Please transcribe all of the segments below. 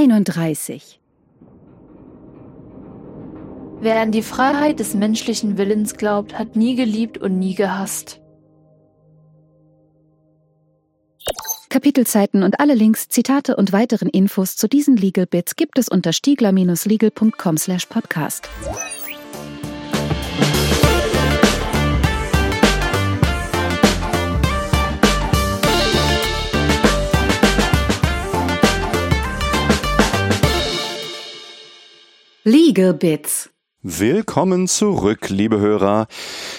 31. Wer an die Freiheit des menschlichen Willens glaubt, hat nie geliebt und nie gehasst. Kapitelzeiten und alle Links, Zitate und weiteren Infos zu diesen Legal Bits gibt es unter stiegler-legal.com/podcast. Legal Bits Willkommen zurück, liebe Hörer.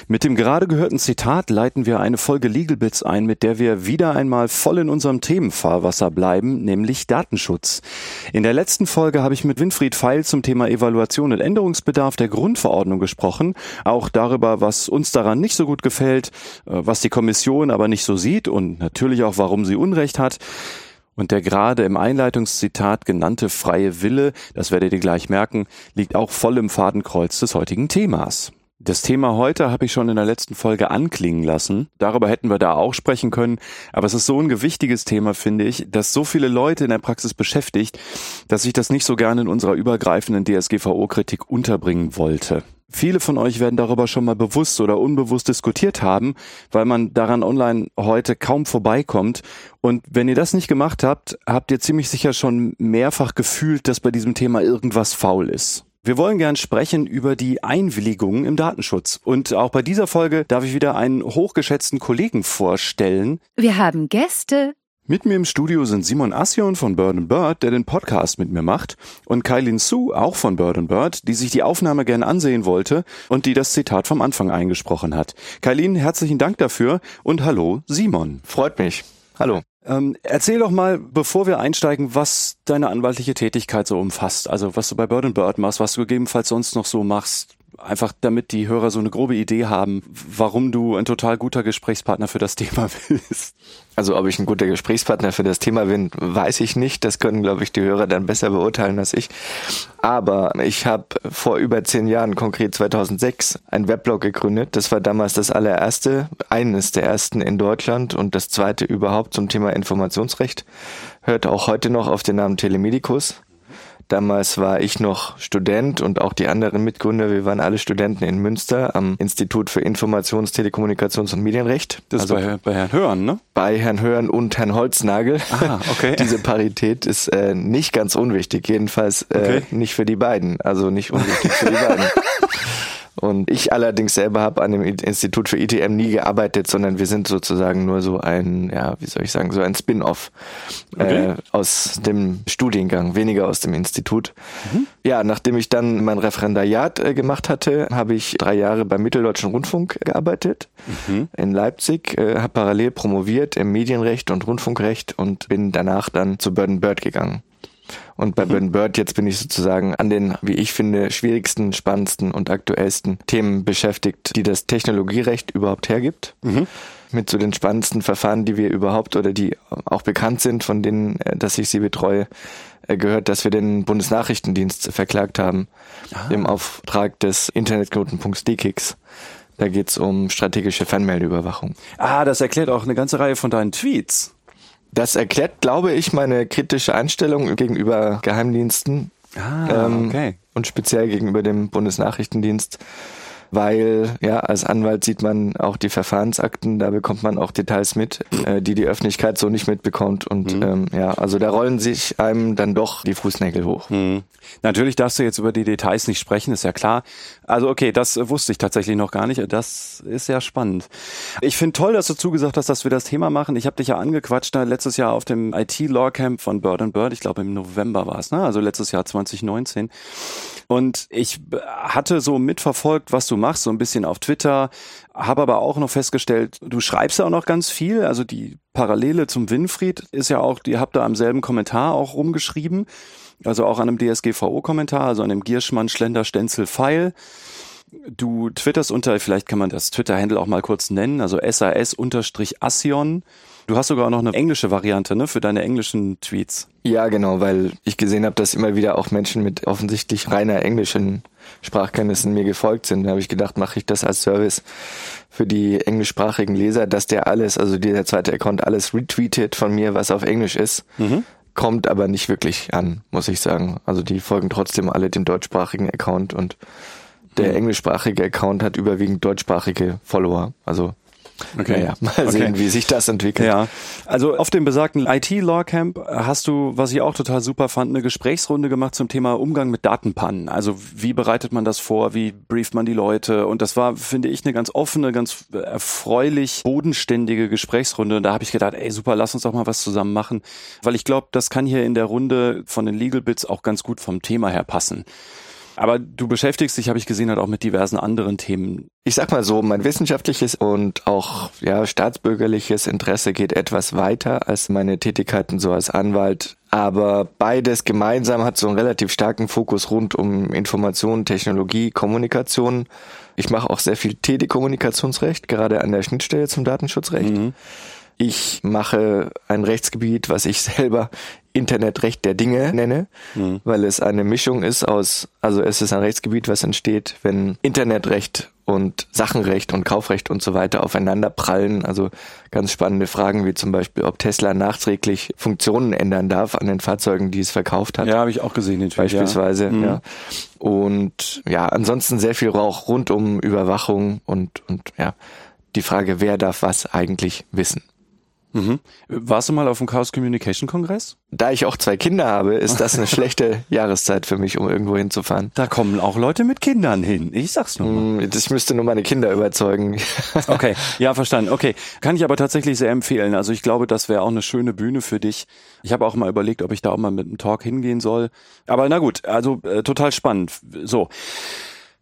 Mit dem gerade gehörten Zitat leiten wir eine Folge Legal Bits ein, mit der wir wieder einmal voll in unserem Themenfahrwasser bleiben, nämlich Datenschutz. In der letzten Folge habe ich mit Winfried Feil zum Thema Evaluation und Änderungsbedarf der Grundverordnung gesprochen, auch darüber, was uns daran nicht so gut gefällt, äh, was die Kommission aber nicht so sieht und natürlich auch, warum sie Unrecht hat. Und der gerade im Einleitungszitat genannte freie Wille, das werdet ihr gleich merken, liegt auch voll im Fadenkreuz des heutigen Themas. Das Thema heute habe ich schon in der letzten Folge anklingen lassen. Darüber hätten wir da auch sprechen können. Aber es ist so ein gewichtiges Thema, finde ich, das so viele Leute in der Praxis beschäftigt, dass ich das nicht so gerne in unserer übergreifenden DSGVO-Kritik unterbringen wollte. Viele von euch werden darüber schon mal bewusst oder unbewusst diskutiert haben, weil man daran online heute kaum vorbeikommt. Und wenn ihr das nicht gemacht habt, habt ihr ziemlich sicher schon mehrfach gefühlt, dass bei diesem Thema irgendwas faul ist. Wir wollen gern sprechen über die Einwilligung im Datenschutz. Und auch bei dieser Folge darf ich wieder einen hochgeschätzten Kollegen vorstellen. Wir haben Gäste. Mit mir im Studio sind Simon Assion von Bird Bird, der den Podcast mit mir macht, und Kailin Su, auch von Bird Bird, die sich die Aufnahme gern ansehen wollte und die das Zitat vom Anfang eingesprochen hat. Kailin, herzlichen Dank dafür und hallo, Simon. Freut mich. Hallo. Ähm, erzähl doch mal, bevor wir einsteigen, was deine anwaltliche Tätigkeit so umfasst. Also was du bei Bird Bird machst, was du gegebenenfalls sonst noch so machst. Einfach damit die Hörer so eine grobe Idee haben, warum du ein total guter Gesprächspartner für das Thema bist. Also ob ich ein guter Gesprächspartner für das Thema bin, weiß ich nicht. Das können, glaube ich, die Hörer dann besser beurteilen als ich. Aber ich habe vor über zehn Jahren, konkret 2006, ein Weblog gegründet. Das war damals das allererste, eines der ersten in Deutschland und das zweite überhaupt zum Thema Informationsrecht. Hört auch heute noch auf den Namen Telemedicus. Damals war ich noch Student und auch die anderen Mitgründer, wir waren alle Studenten in Münster am Institut für Informations-, Telekommunikations- und Medienrecht. Das also bei, bei Herrn Hörn, ne? Bei Herrn Hörn und Herrn Holznagel. Ah, okay. Diese Parität ist äh, nicht ganz unwichtig, jedenfalls äh, okay. nicht für die beiden, also nicht unwichtig für die beiden. Und ich allerdings selber habe an dem Institut für ITM nie gearbeitet, sondern wir sind sozusagen nur so ein, ja, wie soll ich sagen, so ein Spin-off okay. äh, aus dem Studiengang, weniger aus dem Institut. Mhm. Ja, nachdem ich dann mein Referendariat äh, gemacht hatte, habe ich drei Jahre beim Mitteldeutschen Rundfunk gearbeitet mhm. in Leipzig, äh, habe parallel promoviert im Medienrecht und Rundfunkrecht und bin danach dann zu Burden Bird gegangen. Und bei mhm. Burn Bird jetzt bin ich sozusagen an den, wie ich finde, schwierigsten, spannendsten und aktuellsten Themen beschäftigt, die das Technologierecht überhaupt hergibt. Mhm. Mit so den spannendsten Verfahren, die wir überhaupt oder die auch bekannt sind, von denen, äh, dass ich sie betreue, äh, gehört, dass wir den Bundesnachrichtendienst verklagt haben ah. im Auftrag des Internetknotenpunkts DKIX. Da geht's um strategische Fernmeldeüberwachung. Ah, das erklärt auch eine ganze Reihe von deinen Tweets. Das erklärt, glaube ich, meine kritische Einstellung gegenüber Geheimdiensten. Ah, ähm, okay. Und speziell gegenüber dem Bundesnachrichtendienst weil ja als Anwalt sieht man auch die Verfahrensakten, da bekommt man auch Details mit, äh, die die Öffentlichkeit so nicht mitbekommt und mhm. ähm, ja, also da rollen sich einem dann doch die Fußnägel hoch. Mhm. Natürlich darfst du jetzt über die Details nicht sprechen, ist ja klar. Also okay, das wusste ich tatsächlich noch gar nicht. Das ist ja spannend. Ich finde toll, dass du zugesagt hast, dass wir das Thema machen. Ich habe dich ja angequatscht ne, letztes Jahr auf dem IT Law Camp von Bird Bird. Ich glaube im November war es, ne? Also letztes Jahr 2019. Und ich hatte so mitverfolgt, was du machst, so ein bisschen auf Twitter, habe aber auch noch festgestellt, du schreibst ja auch noch ganz viel. Also die Parallele zum Winfried ist ja auch, die habt da am selben Kommentar auch rumgeschrieben. Also auch an einem DSGVO-Kommentar, also an dem Gierschmann Schlender Stenzel Pfeil. Du twitterst unter, vielleicht kann man das Twitter-Handle auch mal kurz nennen, also SAS-Assion. Du hast sogar noch eine englische Variante, ne, für deine englischen Tweets. Ja, genau, weil ich gesehen habe, dass immer wieder auch Menschen mit offensichtlich reiner englischen Sprachkenntnissen mir gefolgt sind. Da habe ich gedacht, mache ich das als Service für die englischsprachigen Leser, dass der alles, also dieser zweite Account alles retweetet von mir, was auf Englisch ist. Mhm kommt aber nicht wirklich an, muss ich sagen. Also die folgen trotzdem alle dem deutschsprachigen Account und der mhm. englischsprachige Account hat überwiegend deutschsprachige Follower. Also Okay. Naja, mal sehen, wie sich das entwickelt. Ja. Also auf dem besagten IT-Law Camp hast du, was ich auch total super fand, eine Gesprächsrunde gemacht zum Thema Umgang mit Datenpannen. Also wie bereitet man das vor? Wie brieft man die Leute? Und das war, finde ich, eine ganz offene, ganz erfreulich bodenständige Gesprächsrunde. Und da habe ich gedacht, ey super, lass uns doch mal was zusammen machen. Weil ich glaube, das kann hier in der Runde von den Legal Bits auch ganz gut vom Thema her passen. Aber du beschäftigst dich, habe ich gesehen, halt auch mit diversen anderen Themen. Ich sag mal so, mein wissenschaftliches und auch ja staatsbürgerliches Interesse geht etwas weiter als meine Tätigkeiten so als Anwalt. Aber beides gemeinsam hat so einen relativ starken Fokus rund um Information, Technologie, Kommunikation. Ich mache auch sehr viel Telekommunikationsrecht, gerade an der Schnittstelle zum Datenschutzrecht. Mhm. Ich mache ein Rechtsgebiet, was ich selber Internetrecht der Dinge nenne, mhm. weil es eine Mischung ist aus, also es ist ein Rechtsgebiet, was entsteht, wenn Internetrecht und Sachenrecht und Kaufrecht und so weiter aufeinander prallen. Also ganz spannende Fragen wie zum Beispiel, ob Tesla nachträglich Funktionen ändern darf an den Fahrzeugen, die es verkauft hat. Ja, habe ich auch gesehen, natürlich, beispielsweise. Ja. Mhm. ja. Und ja, ansonsten sehr viel Rauch rund um Überwachung und und ja die Frage, wer darf was eigentlich wissen. Mhm. Warst du mal auf dem Chaos Communication Kongress? Da ich auch zwei Kinder habe, ist das eine schlechte Jahreszeit für mich, um irgendwo hinzufahren. Da kommen auch Leute mit Kindern hin. Ich sag's nur. Mal. Mm, ich müsste nur meine Kinder überzeugen. okay, ja, verstanden. Okay, kann ich aber tatsächlich sehr empfehlen. Also ich glaube, das wäre auch eine schöne Bühne für dich. Ich habe auch mal überlegt, ob ich da auch mal mit einem Talk hingehen soll. Aber na gut, also äh, total spannend. So.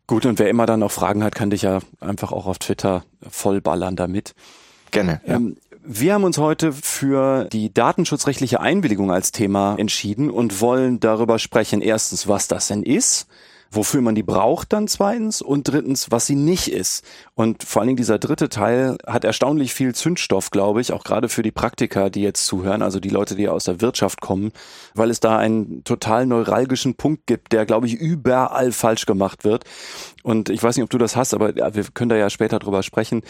Gut, und wer immer dann noch Fragen hat, kann dich ja einfach auch auf Twitter vollballern damit. Gerne. Ja. Ähm, wir haben uns heute für die datenschutzrechtliche Einwilligung als Thema entschieden und wollen darüber sprechen, erstens, was das denn ist, wofür man die braucht dann zweitens und drittens, was sie nicht ist. Und vor allen Dingen dieser dritte Teil hat erstaunlich viel Zündstoff, glaube ich, auch gerade für die Praktiker, die jetzt zuhören, also die Leute, die aus der Wirtschaft kommen, weil es da einen total neuralgischen Punkt gibt, der, glaube ich, überall falsch gemacht wird. Und ich weiß nicht, ob du das hast, aber wir können da ja später drüber sprechen.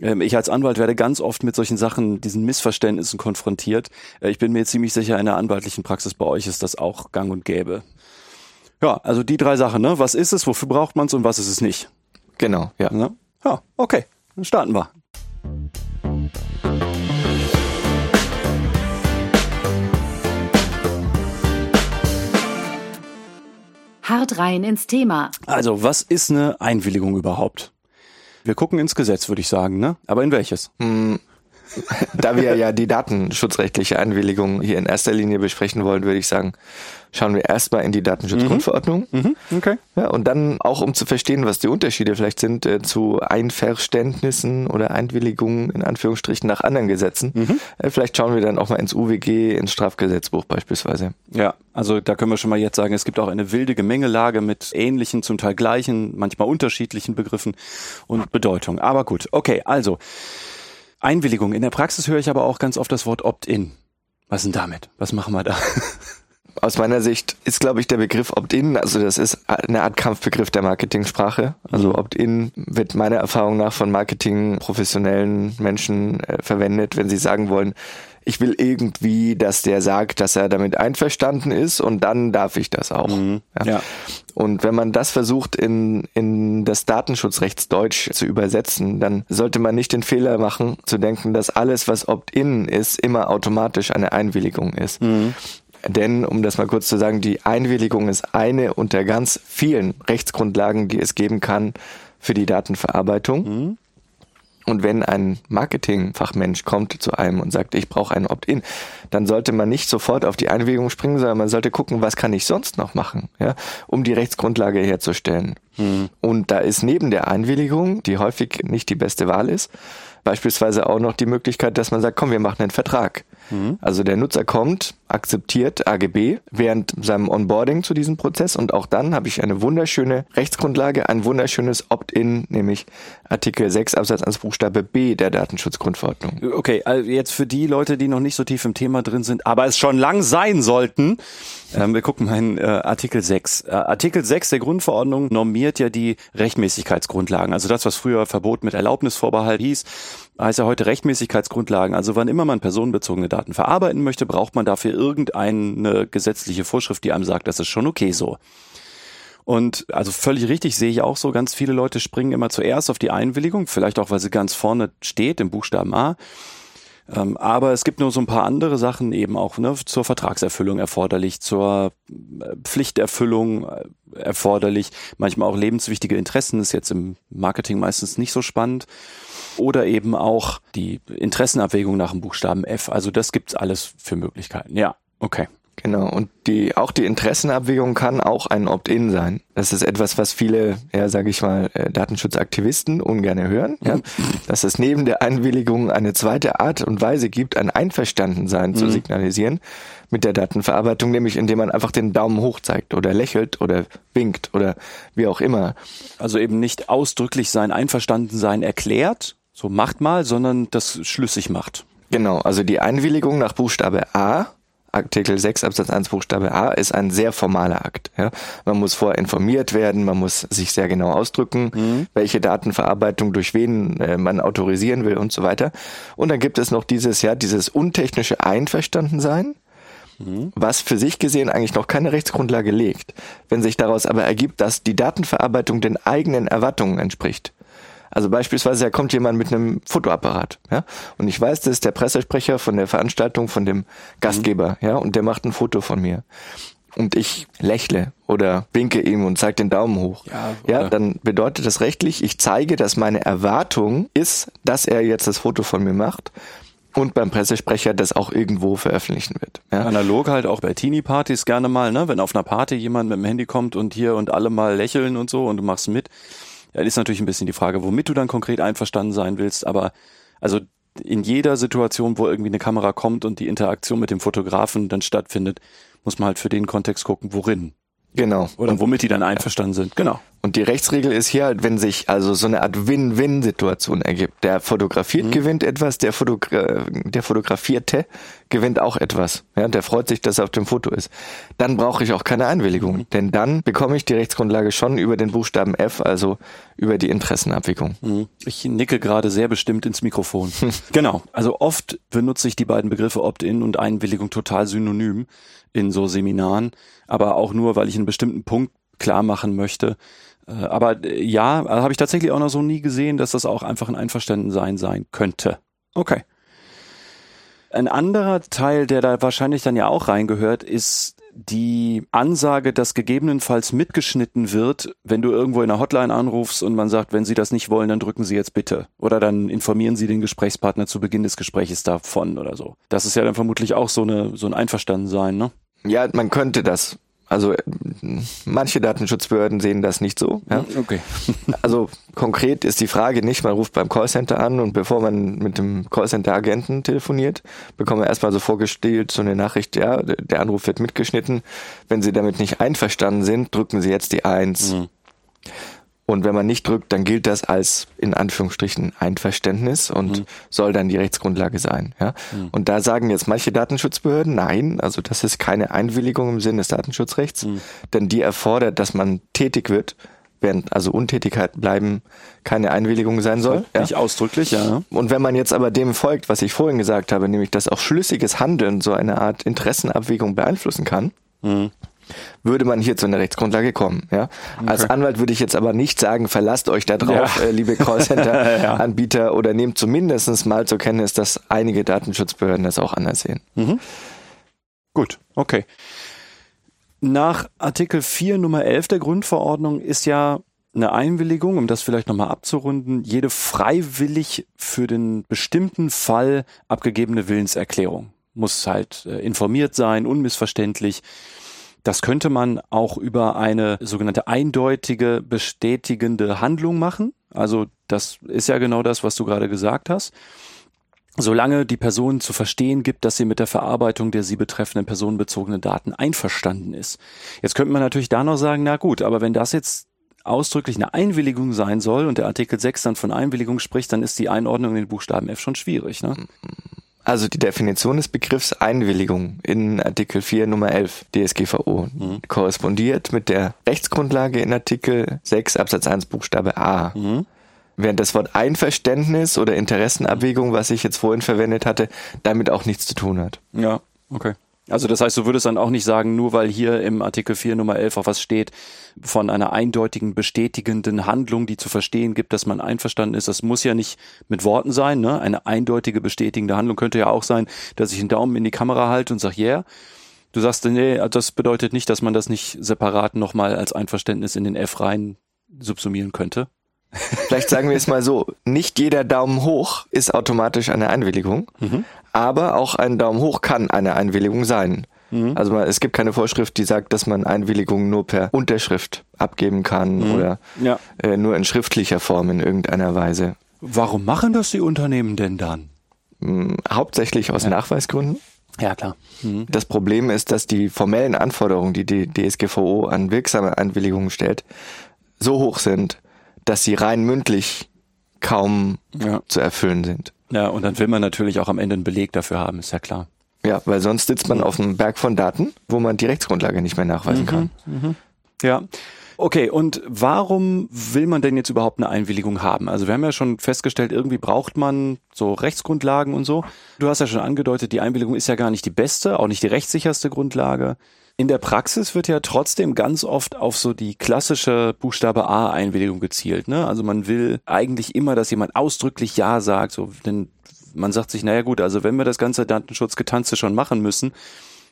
Ähm, ich als Anwalt werde ganz oft mit solchen Sachen, diesen Missverständnissen konfrontiert. Äh, ich bin mir ziemlich sicher, in der anwaltlichen Praxis bei euch ist das auch gang und gäbe. Ja, also die drei Sachen, ne? Was ist es, wofür braucht man es und was ist es nicht? Genau, ja. Ne? Ja, okay. Dann starten wir. Hart rein ins Thema. Also, was ist eine Einwilligung überhaupt? Wir gucken ins Gesetz, würde ich sagen, ne? Aber in welches? Hm, da wir ja die datenschutzrechtliche Einwilligung hier in erster Linie besprechen wollen, würde ich sagen, schauen wir erstmal in die Datenschutzgrundverordnung. Mhm. Mhm. Okay. Ja, und dann auch, um zu verstehen, was die Unterschiede vielleicht sind äh, zu Einverständnissen oder Einwilligungen in Anführungsstrichen nach anderen Gesetzen. Mhm. Äh, vielleicht schauen wir dann auch mal ins UWG, ins Strafgesetzbuch beispielsweise. Ja, also da können wir schon mal jetzt sagen, es gibt auch eine wilde Gemengelage mit ähnlichen, zum Teil gleichen, manchmal unterschiedlichen Begriffen und Bedeutungen. Aber gut, okay, also Einwilligung. In der Praxis höre ich aber auch ganz oft das Wort Opt-in. Was denn damit? Was machen wir da? Aus meiner Sicht ist, glaube ich, der Begriff Opt-in, also das ist eine Art Kampfbegriff der Marketingsprache. Also mhm. Opt-in wird meiner Erfahrung nach von Marketing-professionellen Menschen äh, verwendet, wenn sie sagen wollen, ich will irgendwie, dass der sagt, dass er damit einverstanden ist und dann darf ich das auch. Mhm. Ja. ja. Und wenn man das versucht in, in das Datenschutzrechtsdeutsch zu übersetzen, dann sollte man nicht den Fehler machen, zu denken, dass alles, was Opt-in ist, immer automatisch eine Einwilligung ist. Mhm. Denn, um das mal kurz zu sagen, die Einwilligung ist eine unter ganz vielen Rechtsgrundlagen, die es geben kann für die Datenverarbeitung. Mhm. Und wenn ein Marketingfachmensch kommt zu einem und sagt, ich brauche ein Opt-in, dann sollte man nicht sofort auf die Einwilligung springen, sondern man sollte gucken, was kann ich sonst noch machen, ja, um die Rechtsgrundlage herzustellen. Mhm. Und da ist neben der Einwilligung, die häufig nicht die beste Wahl ist, beispielsweise auch noch die Möglichkeit, dass man sagt, komm, wir machen einen Vertrag. Mhm. Also der Nutzer kommt, akzeptiert AGB während seinem Onboarding zu diesem Prozess und auch dann habe ich eine wunderschöne Rechtsgrundlage, ein wunderschönes Opt-in, nämlich Artikel 6 Absatz 1 Buchstabe B der Datenschutzgrundverordnung. Okay, also jetzt für die Leute, die noch nicht so tief im Thema drin sind, aber es schon lang sein sollten, ähm, wir gucken mal in äh, Artikel 6. Äh, Artikel 6 der Grundverordnung normiert ja die Rechtmäßigkeitsgrundlagen, also das, was früher Verbot mit Erlaubnisvorbehalt hieß, heißt ja heute Rechtmäßigkeitsgrundlagen. Also wann immer man personenbezogene Daten verarbeiten möchte, braucht man dafür irgendeine gesetzliche Vorschrift, die einem sagt, das ist schon okay so. Und also völlig richtig sehe ich auch so, ganz viele Leute springen immer zuerst auf die Einwilligung, vielleicht auch, weil sie ganz vorne steht im Buchstaben A. Ähm, aber es gibt nur so ein paar andere Sachen eben auch ne, zur Vertragserfüllung erforderlich, zur äh, Pflichterfüllung äh, erforderlich, manchmal auch lebenswichtige Interessen, ist jetzt im Marketing meistens nicht so spannend. Oder eben auch die Interessenabwägung nach dem Buchstaben F. Also das gibt's alles für Möglichkeiten. Ja, okay. Genau, und die, auch die Interessenabwägung kann auch ein Opt-in sein. Das ist etwas, was viele, ja, sage ich mal, äh, Datenschutzaktivisten ungern hören, ja, dass es neben der Einwilligung eine zweite Art und Weise gibt, ein Einverstandensein mhm. zu signalisieren mit der Datenverarbeitung, nämlich indem man einfach den Daumen hoch zeigt oder lächelt oder winkt oder wie auch immer. Also eben nicht ausdrücklich sein Einverstandensein erklärt, so macht mal, sondern das schlüssig macht. Genau, also die Einwilligung nach Buchstabe A Artikel 6 Absatz 1 Buchstabe A ist ein sehr formaler Akt. Ja. Man muss vorher informiert werden, man muss sich sehr genau ausdrücken, mhm. welche Datenverarbeitung durch wen äh, man autorisieren will und so weiter. Und dann gibt es noch dieses, ja, dieses untechnische Einverstandensein, mhm. was für sich gesehen eigentlich noch keine Rechtsgrundlage legt. Wenn sich daraus aber ergibt, dass die Datenverarbeitung den eigenen Erwartungen entspricht, also beispielsweise, da kommt jemand mit einem Fotoapparat, ja, und ich weiß, das ist der Pressesprecher von der Veranstaltung von dem Gastgeber, mhm. ja, und der macht ein Foto von mir. Und ich lächle oder winke ihm und zeige den Daumen hoch. Ja, ja, dann bedeutet das rechtlich, ich zeige, dass meine Erwartung ist, dass er jetzt das Foto von mir macht und beim Pressesprecher das auch irgendwo veröffentlichen wird. Ja. Analog halt auch bei Teenie-Partys gerne mal, ne? Wenn auf einer Party jemand mit dem Handy kommt und hier und alle mal lächeln und so und du machst mit. Ja, ist natürlich ein bisschen die Frage, womit du dann konkret einverstanden sein willst, aber also in jeder Situation, wo irgendwie eine Kamera kommt und die Interaktion mit dem Fotografen dann stattfindet, muss man halt für den Kontext gucken, worin. Genau. Oder womit die dann einverstanden sind. Genau. Und die Rechtsregel ist hier halt, wenn sich also so eine Art Win-Win-Situation ergibt. Der fotografiert mhm. gewinnt etwas, der, Fotogra der Fotografierte gewinnt auch etwas. Ja, der freut sich, dass er auf dem Foto ist. Dann brauche ich auch keine Einwilligung. Mhm. Denn dann bekomme ich die Rechtsgrundlage schon über den Buchstaben F, also über die Interessenabwägung. Mhm. Ich nicke gerade sehr bestimmt ins Mikrofon. genau. Also oft benutze ich die beiden Begriffe Opt-in und Einwilligung total synonym in so Seminaren, aber auch nur, weil ich einen bestimmten Punkt klar machen möchte. Äh, aber äh, ja, also habe ich tatsächlich auch noch so nie gesehen, dass das auch einfach ein Einverstandensein sein könnte. Okay. Ein anderer Teil, der da wahrscheinlich dann ja auch reingehört, ist die Ansage, dass gegebenenfalls mitgeschnitten wird, wenn du irgendwo in einer Hotline anrufst und man sagt, wenn Sie das nicht wollen, dann drücken Sie jetzt bitte. Oder dann informieren Sie den Gesprächspartner zu Beginn des Gesprächs davon oder so. Das ist ja dann vermutlich auch so eine, so ein Einverstandensein, ne? Ja, man könnte das. Also manche Datenschutzbehörden sehen das nicht so. Ja? Hm, okay. also konkret ist die Frage nicht, man ruft beim Callcenter an und bevor man mit dem Callcenter-Agenten telefoniert, bekommt man erstmal so vorgestellt so eine Nachricht, ja, der Anruf wird mitgeschnitten. Wenn Sie damit nicht einverstanden sind, drücken Sie jetzt die Eins. Mhm. Und wenn man nicht drückt, dann gilt das als in Anführungsstrichen Einverständnis und mhm. soll dann die Rechtsgrundlage sein. Ja? Mhm. Und da sagen jetzt manche Datenschutzbehörden, nein, also das ist keine Einwilligung im Sinne des Datenschutzrechts, mhm. denn die erfordert, dass man tätig wird, während also Untätigkeit bleiben keine Einwilligung sein soll. Ja? Nicht ausdrücklich, ja. Und wenn man jetzt aber dem folgt, was ich vorhin gesagt habe, nämlich dass auch schlüssiges Handeln so eine Art Interessenabwägung beeinflussen kann, mhm würde man hier zu einer Rechtsgrundlage kommen. Ja? Okay. Als Anwalt würde ich jetzt aber nicht sagen, verlasst euch da drauf, ja. äh, liebe Callcenter-Anbieter, ja. oder nehmt zumindest mal zur Kenntnis, dass einige Datenschutzbehörden das auch anders sehen. Mhm. Gut, okay. Nach Artikel 4 Nummer 11 der Grundverordnung ist ja eine Einwilligung, um das vielleicht nochmal abzurunden, jede freiwillig für den bestimmten Fall abgegebene Willenserklärung. Muss halt äh, informiert sein, unmissverständlich. Das könnte man auch über eine sogenannte eindeutige bestätigende Handlung machen. Also das ist ja genau das, was du gerade gesagt hast. Solange die Person zu verstehen gibt, dass sie mit der Verarbeitung der sie betreffenden personenbezogenen Daten einverstanden ist. Jetzt könnte man natürlich da noch sagen, na gut, aber wenn das jetzt ausdrücklich eine Einwilligung sein soll und der Artikel 6 dann von Einwilligung spricht, dann ist die Einordnung in den Buchstaben F schon schwierig. Ne? Also die Definition des Begriffs Einwilligung in Artikel 4 Nummer 11 DSGVO mhm. korrespondiert mit der Rechtsgrundlage in Artikel 6 Absatz 1 Buchstabe A. Mhm. Während das Wort Einverständnis oder Interessenabwägung, was ich jetzt vorhin verwendet hatte, damit auch nichts zu tun hat. Ja, okay. Also das heißt, du würdest dann auch nicht sagen, nur weil hier im Artikel 4 Nummer 11 auch was steht von einer eindeutigen bestätigenden Handlung, die zu verstehen gibt, dass man einverstanden ist. Das muss ja nicht mit Worten sein. Ne? Eine eindeutige bestätigende Handlung könnte ja auch sein, dass ich einen Daumen in die Kamera halte und sage, yeah. Du sagst, nee, das bedeutet nicht, dass man das nicht separat nochmal als Einverständnis in den F rein subsumieren könnte. Vielleicht sagen wir es mal so, nicht jeder Daumen hoch ist automatisch eine Einwilligung, mhm. Aber auch ein Daumen hoch kann eine Einwilligung sein. Mhm. Also es gibt keine Vorschrift, die sagt, dass man Einwilligungen nur per Unterschrift abgeben kann mhm. oder ja. äh, nur in schriftlicher Form in irgendeiner Weise. Warum machen das die Unternehmen denn dann? Hm, hauptsächlich aus ja. Nachweisgründen. Ja, klar. Mhm. Das Problem ist, dass die formellen Anforderungen, die die DSGVO an wirksame Einwilligungen stellt, so hoch sind, dass sie rein mündlich kaum ja. zu erfüllen sind. Ja, und dann will man natürlich auch am Ende einen Beleg dafür haben, ist ja klar. Ja, weil sonst sitzt man auf einem Berg von Daten, wo man die Rechtsgrundlage nicht mehr nachweisen mhm, kann. Mhm. Ja. Okay, und warum will man denn jetzt überhaupt eine Einwilligung haben? Also wir haben ja schon festgestellt, irgendwie braucht man so Rechtsgrundlagen und so. Du hast ja schon angedeutet, die Einwilligung ist ja gar nicht die beste, auch nicht die rechtssicherste Grundlage. In der Praxis wird ja trotzdem ganz oft auf so die klassische Buchstabe A Einwilligung gezielt. Ne? Also man will eigentlich immer, dass jemand ausdrücklich Ja sagt. So, denn man sagt sich, naja gut, also wenn wir das ganze Datenschutzgetanze schon machen müssen,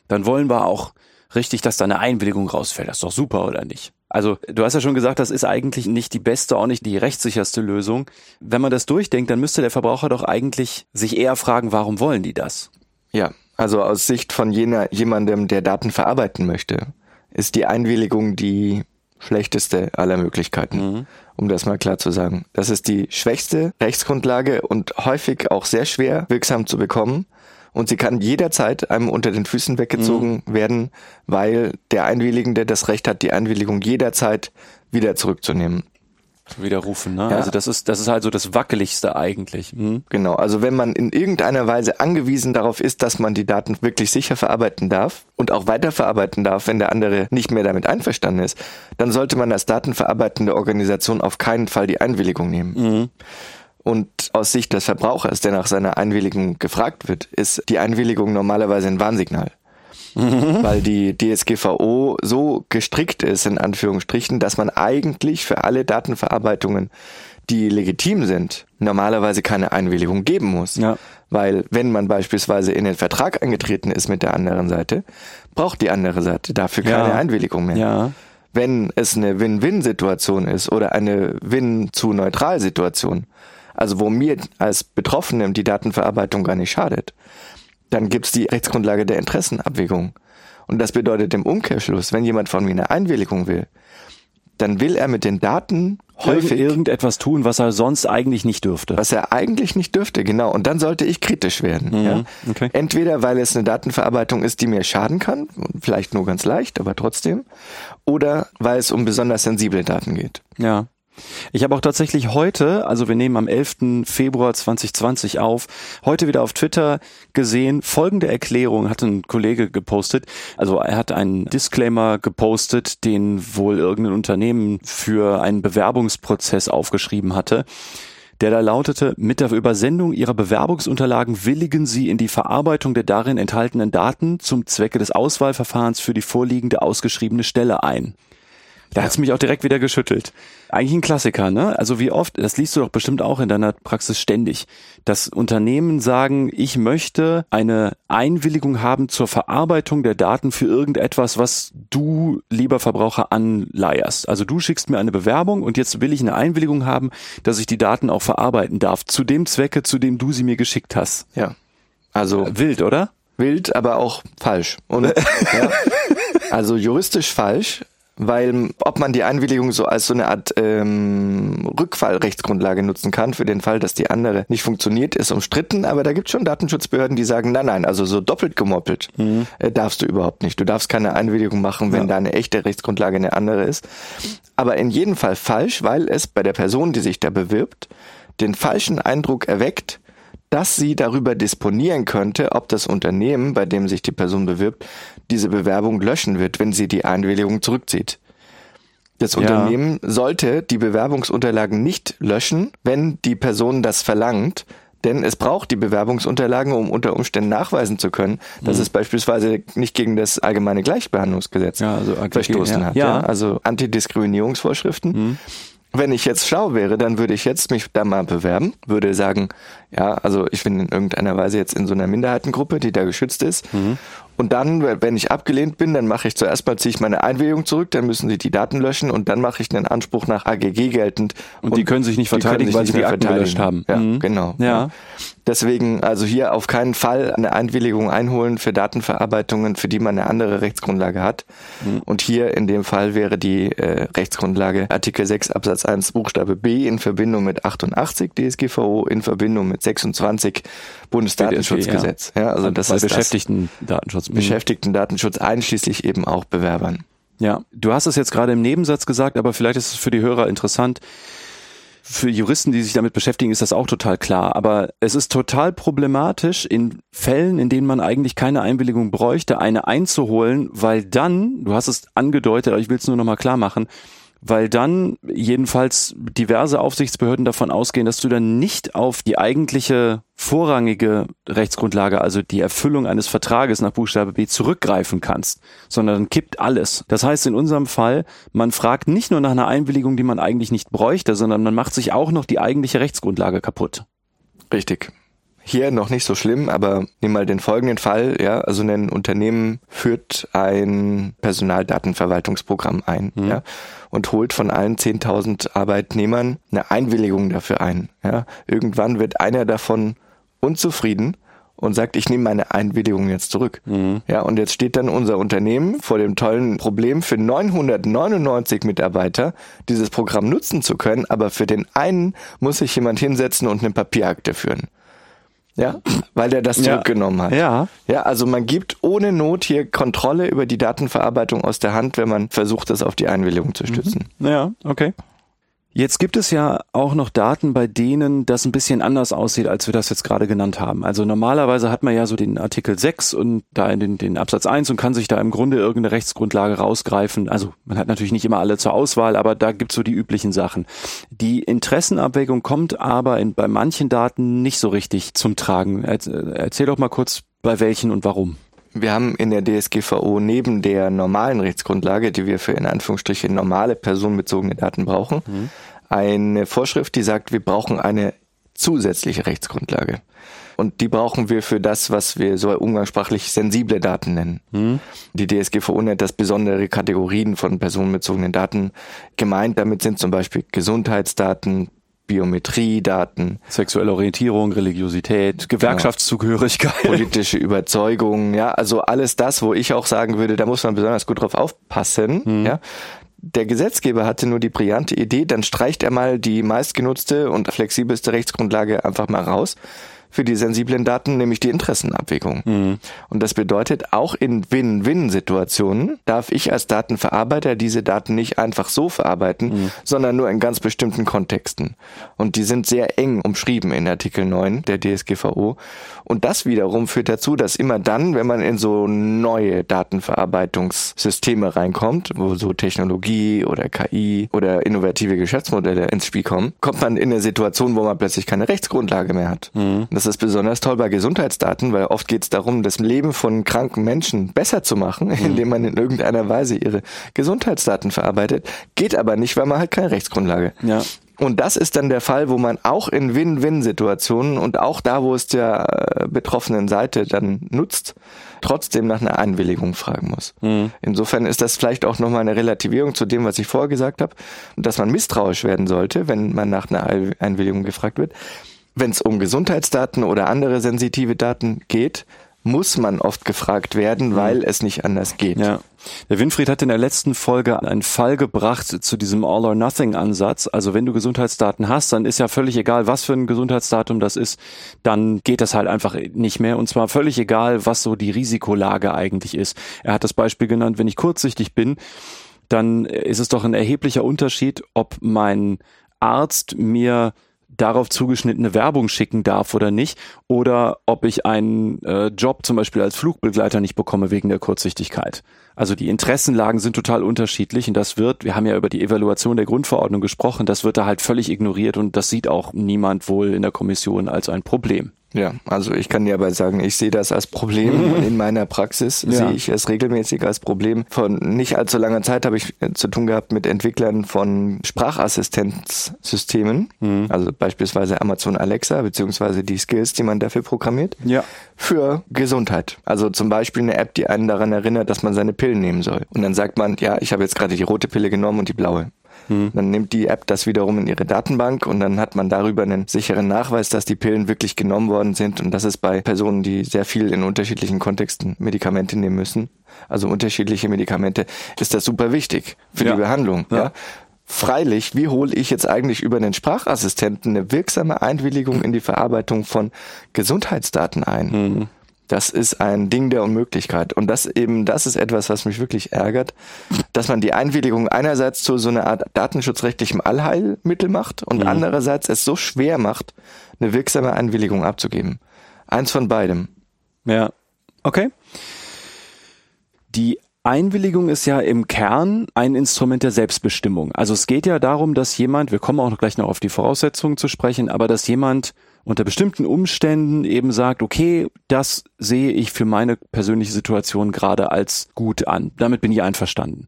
dann wollen wir auch richtig, dass da eine Einwilligung rausfällt. Das ist doch super, oder nicht? Also du hast ja schon gesagt, das ist eigentlich nicht die beste, auch nicht die rechtssicherste Lösung. Wenn man das durchdenkt, dann müsste der Verbraucher doch eigentlich sich eher fragen, warum wollen die das? Ja, also aus Sicht von jener, jemandem, der Daten verarbeiten möchte, ist die Einwilligung die schlechteste aller Möglichkeiten, mhm. um das mal klar zu sagen. Das ist die schwächste Rechtsgrundlage und häufig auch sehr schwer wirksam zu bekommen. Und sie kann jederzeit einem unter den Füßen weggezogen mhm. werden, weil der Einwilligende das Recht hat, die Einwilligung jederzeit wieder zurückzunehmen widerrufen. Ne? Ja. Also das ist das ist halt so das wackeligste eigentlich. Mhm. Genau. Also wenn man in irgendeiner Weise angewiesen darauf ist, dass man die Daten wirklich sicher verarbeiten darf und auch weiterverarbeiten darf, wenn der andere nicht mehr damit einverstanden ist, dann sollte man als datenverarbeitende Organisation auf keinen Fall die Einwilligung nehmen. Mhm. Und aus Sicht des Verbrauchers, der nach seiner Einwilligung gefragt wird, ist die Einwilligung normalerweise ein Warnsignal mhm. weil die DSGVO so gestrickt ist, in Anführungsstrichen, dass man eigentlich für alle Datenverarbeitungen, die legitim sind, normalerweise keine Einwilligung geben muss. Ja. Weil wenn man beispielsweise in den Vertrag eingetreten ist mit der anderen Seite, braucht die andere Seite dafür keine ja. Einwilligung mehr. Ja. Wenn es eine Win-Win-Situation ist oder eine Win-zu-neutral-Situation, also wo mir als Betroffenem die Datenverarbeitung gar nicht schadet, dann gibt's die Rechtsgrundlage der Interessenabwägung. Und das bedeutet im Umkehrschluss, wenn jemand von mir eine Einwilligung will, dann will er mit den Daten häufig irgendetwas tun, was er sonst eigentlich nicht dürfte. Was er eigentlich nicht dürfte, genau. Und dann sollte ich kritisch werden. Mhm, ja? okay. Entweder weil es eine Datenverarbeitung ist, die mir schaden kann, vielleicht nur ganz leicht, aber trotzdem, oder weil es um besonders sensible Daten geht. Ja. Ich habe auch tatsächlich heute, also wir nehmen am 11. Februar 2020 auf, heute wieder auf Twitter gesehen, folgende Erklärung hat ein Kollege gepostet. Also er hat einen Disclaimer gepostet, den wohl irgendein Unternehmen für einen Bewerbungsprozess aufgeschrieben hatte der da lautete, mit der Übersendung Ihrer Bewerbungsunterlagen willigen Sie in die Verarbeitung der darin enthaltenen Daten zum Zwecke des Auswahlverfahrens für die vorliegende ausgeschriebene Stelle ein. Da hat's mich auch direkt wieder geschüttelt. Eigentlich ein Klassiker, ne? Also wie oft, das liest du doch bestimmt auch in deiner Praxis ständig, dass Unternehmen sagen, ich möchte eine Einwilligung haben zur Verarbeitung der Daten für irgendetwas, was du, lieber Verbraucher, anleierst. Also du schickst mir eine Bewerbung und jetzt will ich eine Einwilligung haben, dass ich die Daten auch verarbeiten darf, zu dem Zwecke, zu dem du sie mir geschickt hast. Ja. Also. Wild, oder? Wild, aber auch falsch. Und, ja, also juristisch falsch, weil ob man die Einwilligung so als so eine Art ähm, Rückfallrechtsgrundlage nutzen kann für den Fall, dass die andere nicht funktioniert, ist umstritten, aber da gibt es schon Datenschutzbehörden, die sagen, nein, nein, also so doppelt gemoppelt mhm. äh, darfst du überhaupt nicht. Du darfst keine Einwilligung machen, wenn ja. da eine echte Rechtsgrundlage eine andere ist. Aber in jedem Fall falsch, weil es bei der Person, die sich da bewirbt, den falschen Eindruck erweckt, dass sie darüber disponieren könnte, ob das Unternehmen, bei dem sich die Person bewirbt, diese Bewerbung löschen wird, wenn sie die Einwilligung zurückzieht. Das ja. Unternehmen sollte die Bewerbungsunterlagen nicht löschen, wenn die Person das verlangt, denn es braucht die Bewerbungsunterlagen, um unter Umständen nachweisen zu können, dass mhm. es beispielsweise nicht gegen das allgemeine Gleichbehandlungsgesetz ja, also verstoßen ja. hat. Ja. Also Antidiskriminierungsvorschriften. Mhm. Wenn ich jetzt schlau wäre, dann würde ich jetzt mich da mal bewerben, würde sagen, ja, also ich bin in irgendeiner Weise jetzt in so einer Minderheitengruppe, die da geschützt ist. Mhm. Und dann, wenn ich abgelehnt bin, dann mache ich zuerst mal ziehe ich meine Einwilligung zurück, dann müssen sie die Daten löschen und dann mache ich einen Anspruch nach AGG geltend. Und, und die können sich nicht verteidigen, weil sie die Akten gelöscht haben. Ja, mhm. genau. Ja. Deswegen also hier auf keinen Fall eine Einwilligung einholen für Datenverarbeitungen, für die man eine andere Rechtsgrundlage hat. Mhm. Und hier in dem Fall wäre die äh, Rechtsgrundlage Artikel 6 Absatz 1 Buchstabe B in Verbindung mit 88 DSGVO in Verbindung mit 26 Bundesdatenschutzgesetz. Ja. ja, also das ist Beschäftigten-Datenschutz. Mhm. Beschäftigten-Datenschutz einschließlich eben auch Bewerbern. Ja, du hast es jetzt gerade im Nebensatz gesagt, aber vielleicht ist es für die Hörer interessant. Für Juristen, die sich damit beschäftigen, ist das auch total klar. Aber es ist total problematisch, in Fällen, in denen man eigentlich keine Einwilligung bräuchte, eine einzuholen, weil dann, du hast es angedeutet, aber ich will es nur nochmal klar machen, weil dann jedenfalls diverse Aufsichtsbehörden davon ausgehen, dass du dann nicht auf die eigentliche vorrangige Rechtsgrundlage, also die Erfüllung eines Vertrages nach Buchstabe B zurückgreifen kannst, sondern kippt alles. Das heißt in unserem Fall, man fragt nicht nur nach einer Einwilligung, die man eigentlich nicht bräuchte, sondern man macht sich auch noch die eigentliche Rechtsgrundlage kaputt. Richtig. Hier noch nicht so schlimm, aber nimm mal den folgenden Fall, ja, also ein Unternehmen führt ein Personaldatenverwaltungsprogramm ein, mhm. ja, und holt von allen 10.000 Arbeitnehmern eine Einwilligung dafür ein, ja. Irgendwann wird einer davon unzufrieden und sagt, ich nehme meine Einwilligung jetzt zurück. Mhm. Ja, und jetzt steht dann unser Unternehmen vor dem tollen Problem, für 999 Mitarbeiter dieses Programm nutzen zu können, aber für den einen muss sich jemand hinsetzen und eine Papierakte führen. Ja, weil er das zurückgenommen hat. Ja. Ja, also man gibt ohne Not hier Kontrolle über die Datenverarbeitung aus der Hand, wenn man versucht, das auf die Einwilligung zu stützen. Mhm. Ja, okay. Jetzt gibt es ja auch noch Daten, bei denen das ein bisschen anders aussieht, als wir das jetzt gerade genannt haben. Also normalerweise hat man ja so den Artikel 6 und da in den, den Absatz 1 und kann sich da im Grunde irgendeine Rechtsgrundlage rausgreifen. Also man hat natürlich nicht immer alle zur Auswahl, aber da gibt's so die üblichen Sachen. Die Interessenabwägung kommt aber in, bei manchen Daten nicht so richtig zum Tragen. Erzähl doch mal kurz, bei welchen und warum. Wir haben in der DSGVO neben der normalen Rechtsgrundlage, die wir für in Anführungsstrichen normale personenbezogene Daten brauchen, mhm eine Vorschrift, die sagt, wir brauchen eine zusätzliche Rechtsgrundlage. Und die brauchen wir für das, was wir so umgangssprachlich sensible Daten nennen. Mhm. Die DSGVO nennt das besondere Kategorien von personenbezogenen Daten. Gemeint damit sind zum Beispiel Gesundheitsdaten, Biometriedaten, sexuelle Orientierung, Religiosität, Gewerkschaftszugehörigkeit, genau. politische Überzeugungen, ja, also alles das, wo ich auch sagen würde, da muss man besonders gut drauf aufpassen, mhm. ja, der Gesetzgeber hatte nur die brillante Idee, dann streicht er mal die meistgenutzte und flexibelste Rechtsgrundlage einfach mal raus für die sensiblen Daten, nämlich die Interessenabwägung. Mhm. Und das bedeutet, auch in Win-Win-Situationen darf ich als Datenverarbeiter diese Daten nicht einfach so verarbeiten, mhm. sondern nur in ganz bestimmten Kontexten. Und die sind sehr eng umschrieben in Artikel 9 der DSGVO. Und das wiederum führt dazu, dass immer dann, wenn man in so neue Datenverarbeitungssysteme reinkommt, wo so Technologie oder KI oder innovative Geschäftsmodelle ins Spiel kommen, kommt man in eine Situation, wo man plötzlich keine Rechtsgrundlage mehr hat. Mhm. Das ist besonders toll bei Gesundheitsdaten, weil oft geht es darum, das Leben von kranken Menschen besser zu machen, mhm. indem man in irgendeiner Weise ihre Gesundheitsdaten verarbeitet. Geht aber nicht, weil man halt keine Rechtsgrundlage. Ja. Und das ist dann der Fall, wo man auch in Win-Win-Situationen und auch da, wo es der äh, betroffenen Seite dann nutzt, trotzdem nach einer Einwilligung fragen muss. Mhm. Insofern ist das vielleicht auch nochmal eine Relativierung zu dem, was ich vorher gesagt habe, dass man misstrauisch werden sollte, wenn man nach einer Einwilligung gefragt wird. Wenn es um Gesundheitsdaten oder andere sensitive Daten geht, muss man oft gefragt werden, mhm. weil es nicht anders geht. Ja. Der Winfried hat in der letzten Folge einen Fall gebracht zu diesem All-or-Nothing-Ansatz. Also wenn du Gesundheitsdaten hast, dann ist ja völlig egal, was für ein Gesundheitsdatum das ist, dann geht das halt einfach nicht mehr. Und zwar völlig egal, was so die Risikolage eigentlich ist. Er hat das Beispiel genannt, wenn ich kurzsichtig bin, dann ist es doch ein erheblicher Unterschied, ob mein Arzt mir darauf zugeschnittene Werbung schicken darf oder nicht, oder ob ich einen äh, Job zum Beispiel als Flugbegleiter nicht bekomme wegen der Kurzsichtigkeit. Also die Interessenlagen sind total unterschiedlich und das wird, wir haben ja über die Evaluation der Grundverordnung gesprochen, das wird da halt völlig ignoriert und das sieht auch niemand wohl in der Kommission als ein Problem. Ja, also ich kann dir aber sagen, ich sehe das als Problem in meiner Praxis, ja. sehe ich es regelmäßig als Problem. Von nicht allzu langer Zeit habe ich äh, zu tun gehabt mit Entwicklern von Sprachassistenzsystemen, mhm. also beispielsweise Amazon Alexa, beziehungsweise die Skills, die man dafür programmiert, ja. für Gesundheit. Also zum Beispiel eine App, die einen daran erinnert, dass man seine Pillen nehmen soll. Und dann sagt man, ja, ich habe jetzt gerade die rote Pille genommen und die blaue. Mhm. Dann nimmt die App das wiederum in ihre Datenbank und dann hat man darüber einen sicheren Nachweis, dass die Pillen wirklich genommen worden sind. Und das ist bei Personen, die sehr viel in unterschiedlichen Kontexten Medikamente nehmen müssen, also unterschiedliche Medikamente, ist das super wichtig für ja. die Behandlung. Ja. ja. Freilich, wie hole ich jetzt eigentlich über den Sprachassistenten eine wirksame Einwilligung in die Verarbeitung von Gesundheitsdaten ein? Mhm. Das ist ein Ding der Unmöglichkeit. Und das eben, das ist etwas, was mich wirklich ärgert, dass man die Einwilligung einerseits zu so einer Art datenschutzrechtlichem Allheilmittel macht und mhm. andererseits es so schwer macht, eine wirksame Einwilligung abzugeben. Eins von beidem. Ja. Okay. Die Einwilligung ist ja im Kern ein Instrument der Selbstbestimmung. Also es geht ja darum, dass jemand, wir kommen auch gleich noch auf die Voraussetzungen zu sprechen, aber dass jemand unter bestimmten Umständen eben sagt, okay, das sehe ich für meine persönliche Situation gerade als gut an. Damit bin ich einverstanden.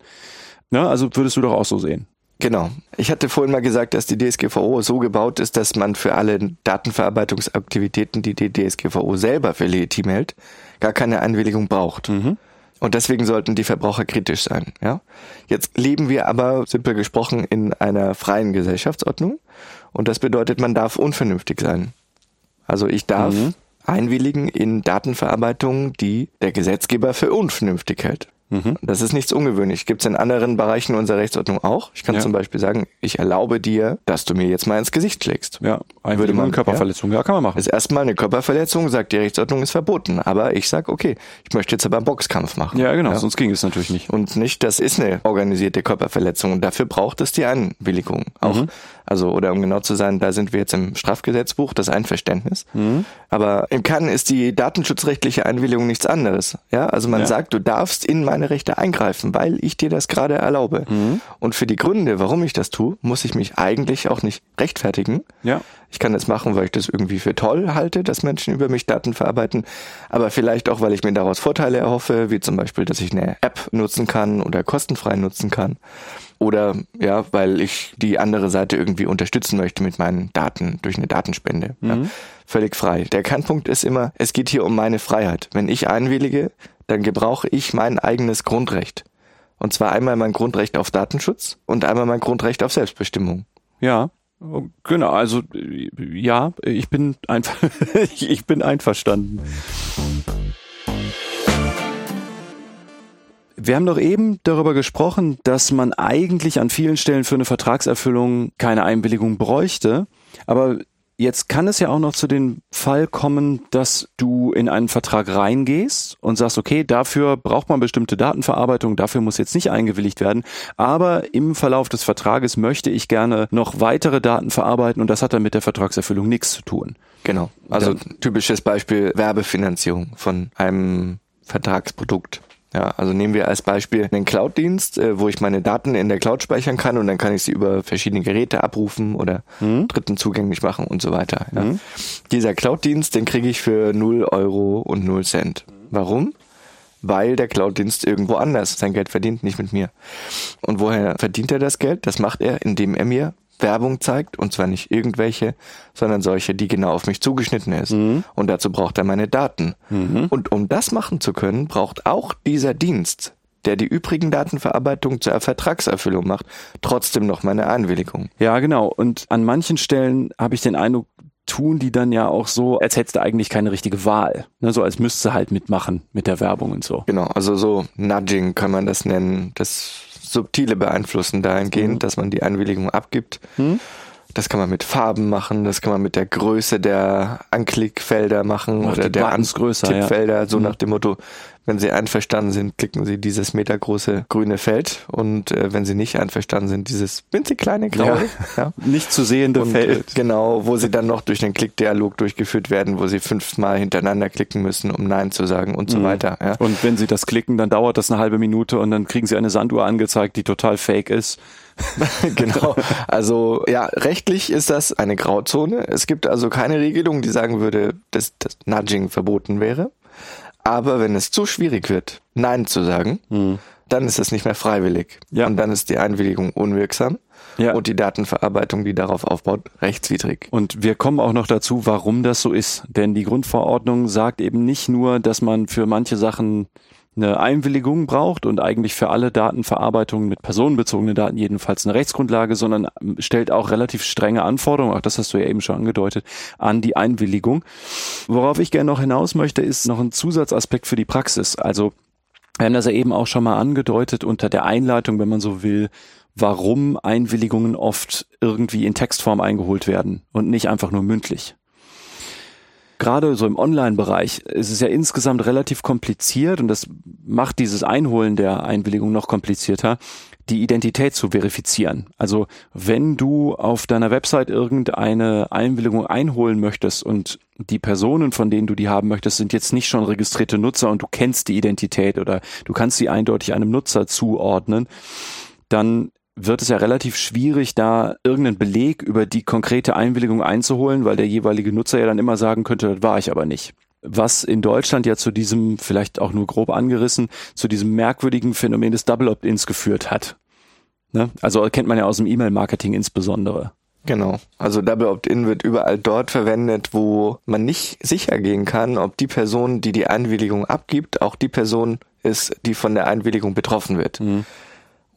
Ja, also würdest du doch auch so sehen. Genau. Ich hatte vorhin mal gesagt, dass die DSGVO so gebaut ist, dass man für alle Datenverarbeitungsaktivitäten, die die DSGVO selber für legitim hält, gar keine Einwilligung braucht. Mhm. Und deswegen sollten die Verbraucher kritisch sein. Ja? Jetzt leben wir aber, simpel gesprochen, in einer freien Gesellschaftsordnung. Und das bedeutet, man darf unvernünftig sein. Also ich darf mhm. einwilligen in Datenverarbeitung, die der Gesetzgeber für unvernünftig hält. Mhm. Das ist nichts ungewöhnlich. Gibt es in anderen Bereichen unserer Rechtsordnung auch. Ich kann ja. zum Beispiel sagen, ich erlaube dir, dass du mir jetzt mal ins Gesicht schlägst. Ja, würde man Körperverletzung, ja. ja, kann man machen. Ist erstmal eine Körperverletzung, sagt die Rechtsordnung ist verboten. Aber ich sag, okay, ich möchte jetzt aber einen Boxkampf machen. Ja, genau, ja. sonst ging es natürlich nicht. Und nicht, das ist eine organisierte Körperverletzung und dafür braucht es die Einwilligung. Auch mhm. Also, oder um genau zu sein, da sind wir jetzt im Strafgesetzbuch, das Einverständnis. Mhm. Aber im Kern ist die datenschutzrechtliche Einwilligung nichts anderes. Ja, also man ja. sagt, du darfst in meine Rechte eingreifen, weil ich dir das gerade erlaube. Mhm. Und für die Gründe, warum ich das tue, muss ich mich eigentlich auch nicht rechtfertigen. Ja. Ich kann das machen, weil ich das irgendwie für toll halte, dass Menschen über mich Daten verarbeiten, aber vielleicht auch, weil ich mir daraus Vorteile erhoffe, wie zum Beispiel, dass ich eine App nutzen kann oder kostenfrei nutzen kann oder ja, weil ich die andere Seite irgendwie unterstützen möchte mit meinen Daten durch eine Datenspende. Mhm. Ja, völlig frei. Der Kernpunkt ist immer, es geht hier um meine Freiheit. Wenn ich einwillige, dann gebrauche ich mein eigenes Grundrecht. Und zwar einmal mein Grundrecht auf Datenschutz und einmal mein Grundrecht auf Selbstbestimmung. Ja, genau. Also ja, ich bin einfach, ich bin einverstanden. Wir haben doch eben darüber gesprochen, dass man eigentlich an vielen Stellen für eine Vertragserfüllung keine Einwilligung bräuchte. Aber jetzt kann es ja auch noch zu dem Fall kommen, dass du in einen Vertrag reingehst und sagst, okay, dafür braucht man bestimmte Datenverarbeitung, dafür muss jetzt nicht eingewilligt werden. Aber im Verlauf des Vertrages möchte ich gerne noch weitere Daten verarbeiten und das hat dann mit der Vertragserfüllung nichts zu tun. Genau. Also typisches Beispiel Werbefinanzierung von einem Vertragsprodukt. Ja, also nehmen wir als Beispiel einen Cloud-Dienst, äh, wo ich meine Daten in der Cloud speichern kann und dann kann ich sie über verschiedene Geräte abrufen oder mhm. Dritten zugänglich machen und so weiter. Ja. Mhm. Dieser Cloud-Dienst, den kriege ich für 0 Euro und 0 Cent. Warum? Weil der Cloud-Dienst irgendwo anders sein Geld verdient, nicht mit mir. Und woher verdient er das Geld? Das macht er, indem er mir Werbung zeigt und zwar nicht irgendwelche, sondern solche, die genau auf mich zugeschnitten ist. Mhm. Und dazu braucht er meine Daten. Mhm. Und um das machen zu können, braucht auch dieser Dienst, der die übrigen Datenverarbeitung zur Vertragserfüllung macht, trotzdem noch meine Einwilligung. Ja, genau. Und an manchen Stellen habe ich den Eindruck, tun die dann ja auch so, als hättest du eigentlich keine richtige Wahl. Ne, so als müsste halt mitmachen mit der Werbung und so. Genau, also so Nudging kann man das nennen. Das subtile Beeinflussen dahingehend, mhm. dass man die Einwilligung abgibt. Mhm. Das kann man mit Farben machen, das kann man mit der Größe der Anklickfelder machen Macht oder der Tippfelder, ja. so mhm. nach dem Motto, Wenn Sie einverstanden sind, klicken Sie dieses metergroße grüne Feld und äh, wenn Sie nicht einverstanden sind, dieses winzig kleine graue. Ja. ja. Nicht zu sehende und, Feld. Äh, genau, wo Sie dann noch durch den Klickdialog durchgeführt werden, wo Sie fünfmal hintereinander klicken müssen, um Nein zu sagen und so mhm. weiter. Ja. Und wenn Sie das klicken, dann dauert das eine halbe Minute und dann kriegen Sie eine Sanduhr angezeigt, die total fake ist. genau. Also ja, rechtlich ist das eine Grauzone. Es gibt also keine Regelung, die sagen würde, dass das Nudging verboten wäre. Aber wenn es zu schwierig wird, Nein zu sagen, mhm. dann ist es nicht mehr freiwillig. Ja. Und dann ist die Einwilligung unwirksam. Ja. Und die Datenverarbeitung, die darauf aufbaut, rechtswidrig. Und wir kommen auch noch dazu, warum das so ist. Denn die Grundverordnung sagt eben nicht nur, dass man für manche Sachen eine Einwilligung braucht und eigentlich für alle Datenverarbeitungen mit personenbezogenen Daten jedenfalls eine Rechtsgrundlage, sondern stellt auch relativ strenge Anforderungen, auch das hast du ja eben schon angedeutet, an die Einwilligung. Worauf ich gerne noch hinaus möchte, ist noch ein Zusatzaspekt für die Praxis. Also wir haben das ja eben auch schon mal angedeutet unter der Einleitung, wenn man so will, warum Einwilligungen oft irgendwie in Textform eingeholt werden und nicht einfach nur mündlich gerade so im Online-Bereich ist es ja insgesamt relativ kompliziert und das macht dieses Einholen der Einwilligung noch komplizierter, die Identität zu verifizieren. Also wenn du auf deiner Website irgendeine Einwilligung einholen möchtest und die Personen, von denen du die haben möchtest, sind jetzt nicht schon registrierte Nutzer und du kennst die Identität oder du kannst sie eindeutig einem Nutzer zuordnen, dann wird es ja relativ schwierig, da irgendeinen Beleg über die konkrete Einwilligung einzuholen, weil der jeweilige Nutzer ja dann immer sagen könnte, das war ich aber nicht. Was in Deutschland ja zu diesem, vielleicht auch nur grob angerissen, zu diesem merkwürdigen Phänomen des Double Opt-ins geführt hat. Ne? Also kennt man ja aus dem E-Mail-Marketing insbesondere. Genau. Also Double Opt-in wird überall dort verwendet, wo man nicht sicher gehen kann, ob die Person, die die Einwilligung abgibt, auch die Person ist, die von der Einwilligung betroffen wird. Mhm.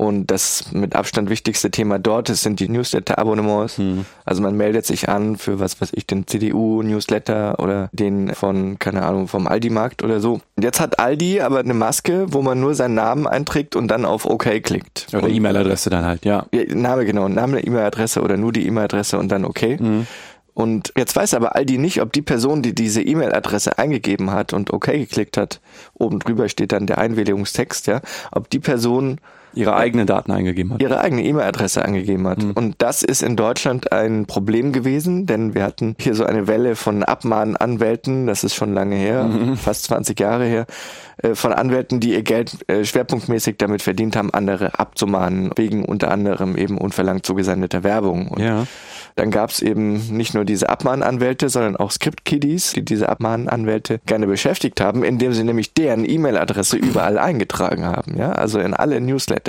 Und das mit Abstand wichtigste Thema dort ist, sind die Newsletter-Abonnements. Mhm. Also man meldet sich an für was weiß ich, den CDU-Newsletter oder den von, keine Ahnung, vom Aldi-Markt oder so. Und jetzt hat Aldi aber eine Maske, wo man nur seinen Namen einträgt und dann auf OK klickt. Oder E-Mail-Adresse dann halt, ja. ja. Name genau, Name, E-Mail-Adresse oder nur die E-Mail-Adresse und dann OK. Mhm. Und jetzt weiß aber Aldi nicht, ob die Person, die diese E-Mail-Adresse eingegeben hat und OK geklickt hat, oben drüber steht dann der Einwilligungstext, ja, ob die Person ihre eigenen Daten eingegeben hat. Ihre eigene E-Mail-Adresse angegeben hat. Mhm. Und das ist in Deutschland ein Problem gewesen, denn wir hatten hier so eine Welle von Abmahnanwälten, das ist schon lange her, mhm. fast 20 Jahre her, äh, von Anwälten, die ihr Geld äh, schwerpunktmäßig damit verdient haben, andere abzumahnen, wegen unter anderem eben unverlangt zugesendeter Werbung. Und ja. Dann gab es eben nicht nur diese Abmahnanwälte, sondern auch Script-Kiddies, die diese Abmahnanwälte gerne beschäftigt haben, indem sie nämlich deren E-Mail-Adresse überall eingetragen haben, ja, also in alle Newsletter.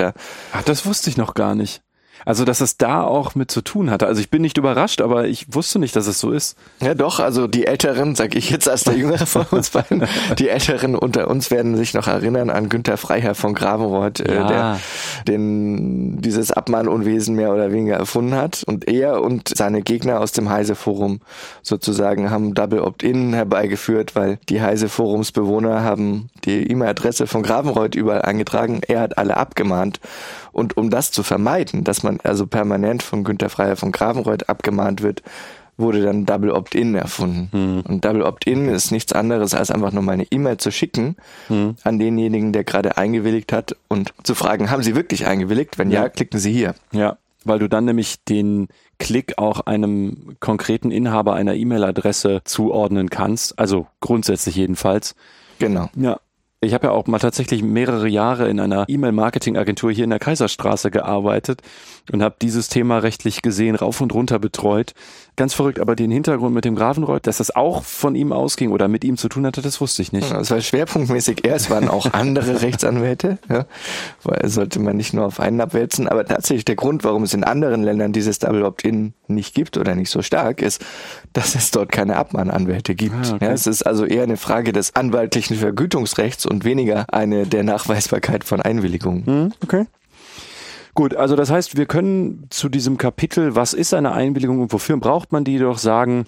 Ach, das wusste ich noch gar nicht. Also, dass es da auch mit zu tun hatte. Also ich bin nicht überrascht, aber ich wusste nicht, dass es so ist. Ja, doch, also die Älteren, sag ich jetzt als der Jüngere von uns beiden, die Älteren unter uns werden sich noch erinnern an Günther Freiherr von Gravenreuth, äh, ja. der den, dieses Abmahnunwesen mehr oder weniger erfunden hat. Und er und seine Gegner aus dem Heise-Forum sozusagen haben Double Opt-in herbeigeführt, weil die Heise-Forumsbewohner haben die E-Mail-Adresse von Gravenreuth überall eingetragen. Er hat alle abgemahnt. Und um das zu vermeiden, dass man also permanent von Günter Freier von Gravenreuth abgemahnt wird, wurde dann Double Opt-in erfunden. Mhm. Und Double Opt-in ist nichts anderes, als einfach nur mal eine E-Mail zu schicken mhm. an denjenigen, der gerade eingewilligt hat und zu fragen, haben Sie wirklich eingewilligt? Wenn ja, ja klicken Sie hier. Ja, weil du dann nämlich den Klick auch einem konkreten Inhaber einer E-Mail-Adresse zuordnen kannst, also grundsätzlich jedenfalls. Genau. Ja, ich habe ja auch mal tatsächlich mehrere Jahre in einer E-Mail-Marketing-Agentur hier in der Kaiserstraße gearbeitet und habe dieses Thema rechtlich gesehen rauf und runter betreut. Ganz verrückt, aber den Hintergrund mit dem Grafenreuth, dass das auch von ihm ausging oder mit ihm zu tun hatte, das wusste ich nicht. Das war schwerpunktmäßig er, es waren auch andere Rechtsanwälte, ja, weil sollte man nicht nur auf einen abwälzen, aber tatsächlich der Grund, warum es in anderen Ländern dieses Double Opt-in nicht gibt oder nicht so stark ist, dass es dort keine Abmahnanwälte gibt. Ah, okay. ja, es ist also eher eine Frage des anwaltlichen Vergütungsrechts und weniger eine der Nachweisbarkeit von Einwilligungen. Hm, okay. Gut, also das heißt, wir können zu diesem Kapitel, was ist eine Einwilligung und wofür braucht man die, doch sagen,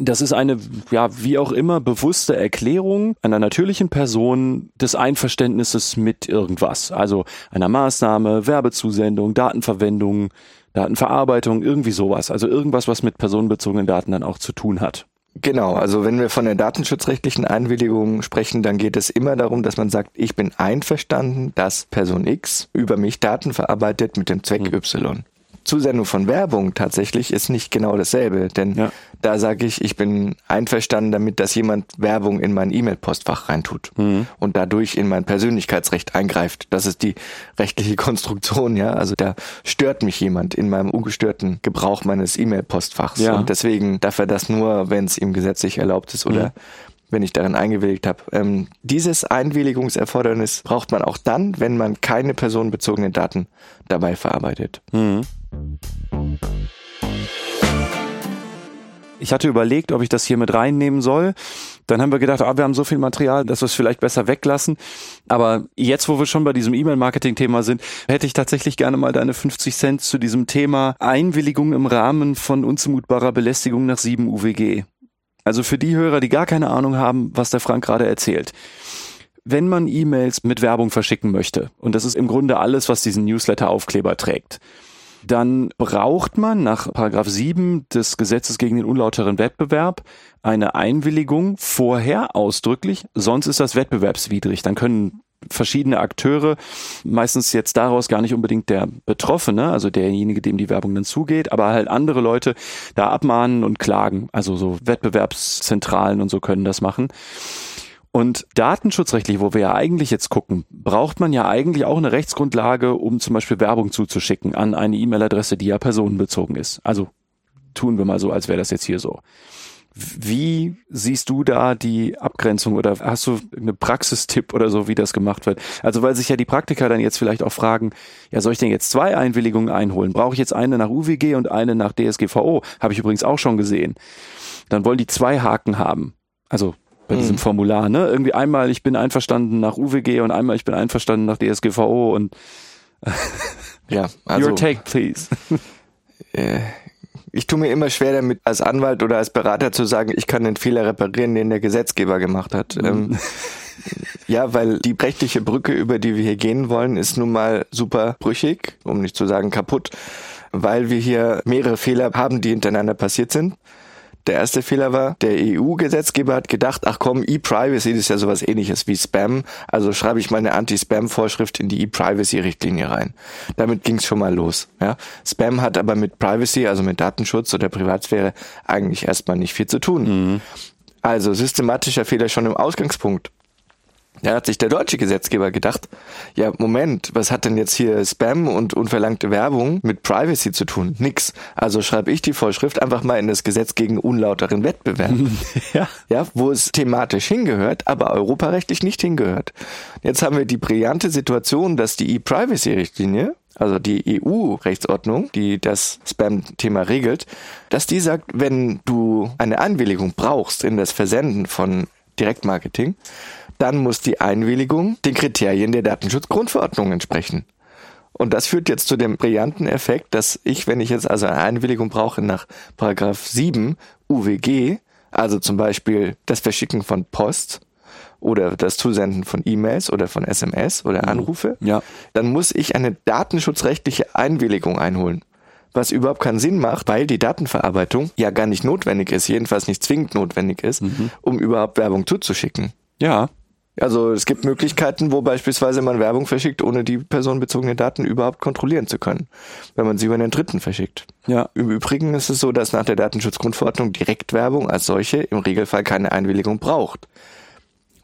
das ist eine, ja, wie auch immer, bewusste Erklärung einer natürlichen Person des Einverständnisses mit irgendwas. Also einer Maßnahme, Werbezusendung, Datenverwendung, Datenverarbeitung, irgendwie sowas. Also irgendwas, was mit personenbezogenen Daten dann auch zu tun hat. Genau, also wenn wir von der datenschutzrechtlichen Einwilligung sprechen, dann geht es immer darum, dass man sagt, ich bin einverstanden, dass Person X über mich Daten verarbeitet mit dem Zweck mhm. Y. Zusendung von Werbung tatsächlich ist nicht genau dasselbe, denn ja. da sage ich, ich bin einverstanden damit, dass jemand Werbung in mein E-Mail-Postfach reintut mhm. und dadurch in mein Persönlichkeitsrecht eingreift. Das ist die rechtliche Konstruktion, ja. Also da stört mich jemand in meinem ungestörten Gebrauch meines E-Mail-Postfachs ja. und deswegen darf er das nur, wenn es ihm gesetzlich erlaubt ist oder mhm wenn ich darin eingewilligt habe. Ähm, dieses Einwilligungserfordernis braucht man auch dann, wenn man keine personenbezogenen Daten dabei verarbeitet. Mhm. Ich hatte überlegt, ob ich das hier mit reinnehmen soll. Dann haben wir gedacht, ah, wir haben so viel Material, dass wir es vielleicht besser weglassen. Aber jetzt, wo wir schon bei diesem E-Mail-Marketing-Thema sind, hätte ich tatsächlich gerne mal deine 50 Cent zu diesem Thema Einwilligung im Rahmen von unzumutbarer Belästigung nach 7 UWG. Also für die Hörer, die gar keine Ahnung haben, was der Frank gerade erzählt. Wenn man E-Mails mit Werbung verschicken möchte, und das ist im Grunde alles, was diesen Newsletter-Aufkleber trägt, dann braucht man nach Paragraph 7 des Gesetzes gegen den unlauteren Wettbewerb eine Einwilligung vorher ausdrücklich, sonst ist das wettbewerbswidrig. Dann können verschiedene Akteure, meistens jetzt daraus gar nicht unbedingt der Betroffene, also derjenige, dem die Werbung dann zugeht, aber halt andere Leute da abmahnen und klagen. Also so Wettbewerbszentralen und so können das machen. Und datenschutzrechtlich, wo wir ja eigentlich jetzt gucken, braucht man ja eigentlich auch eine Rechtsgrundlage, um zum Beispiel Werbung zuzuschicken an eine E-Mail-Adresse, die ja personenbezogen ist. Also tun wir mal so, als wäre das jetzt hier so. Wie siehst du da die Abgrenzung oder hast du eine Praxistipp oder so, wie das gemacht wird? Also weil sich ja die Praktiker dann jetzt vielleicht auch fragen, ja, soll ich denn jetzt zwei Einwilligungen einholen? Brauche ich jetzt eine nach UWG und eine nach DSGVO? Habe ich übrigens auch schon gesehen. Dann wollen die zwei Haken haben. Also bei mhm. diesem Formular, ne? Irgendwie einmal ich bin einverstanden nach UWG und einmal ich bin einverstanden nach DSGVO und ja, also, your take please. Äh, ich tue mir immer schwer damit, als Anwalt oder als Berater zu sagen, ich kann den Fehler reparieren, den der Gesetzgeber gemacht hat. Mhm. Ähm, ja, weil die rechtliche Brücke, über die wir hier gehen wollen, ist nun mal super brüchig, um nicht zu sagen kaputt, weil wir hier mehrere Fehler haben, die hintereinander passiert sind. Der erste Fehler war, der EU-Gesetzgeber hat gedacht, ach komm, E-Privacy ist ja sowas ähnliches wie Spam, also schreibe ich meine Anti-Spam-Vorschrift in die E-Privacy-Richtlinie rein. Damit ging es schon mal los. Ja? Spam hat aber mit Privacy, also mit Datenschutz oder Privatsphäre, eigentlich erstmal nicht viel zu tun. Mhm. Also systematischer Fehler schon im Ausgangspunkt. Da hat sich der deutsche Gesetzgeber gedacht, ja, Moment, was hat denn jetzt hier Spam und unverlangte Werbung mit Privacy zu tun? Nix. Also schreibe ich die Vorschrift einfach mal in das Gesetz gegen unlauteren Wettbewerb. ja. ja, wo es thematisch hingehört, aber europarechtlich nicht hingehört. Jetzt haben wir die brillante Situation, dass die E-Privacy-Richtlinie also die EU-Rechtsordnung, die das Spam-Thema regelt, dass die sagt, wenn du eine Einwilligung brauchst in das Versenden von Direktmarketing, dann muss die Einwilligung den Kriterien der Datenschutzgrundverordnung entsprechen. Und das führt jetzt zu dem brillanten Effekt, dass ich, wenn ich jetzt also eine Einwilligung brauche nach Paragraph 7 UWG, also zum Beispiel das Verschicken von Post oder das Zusenden von E-Mails oder von SMS oder mhm. Anrufe, ja. dann muss ich eine datenschutzrechtliche Einwilligung einholen. Was überhaupt keinen Sinn macht, weil die Datenverarbeitung ja gar nicht notwendig ist, jedenfalls nicht zwingend notwendig ist, mhm. um überhaupt Werbung zuzuschicken. Ja, also es gibt Möglichkeiten, wo beispielsweise man Werbung verschickt, ohne die personenbezogenen Daten überhaupt kontrollieren zu können, wenn man sie über einen Dritten verschickt. Ja. Im Übrigen ist es so, dass nach der Datenschutzgrundverordnung Direktwerbung als solche im Regelfall keine Einwilligung braucht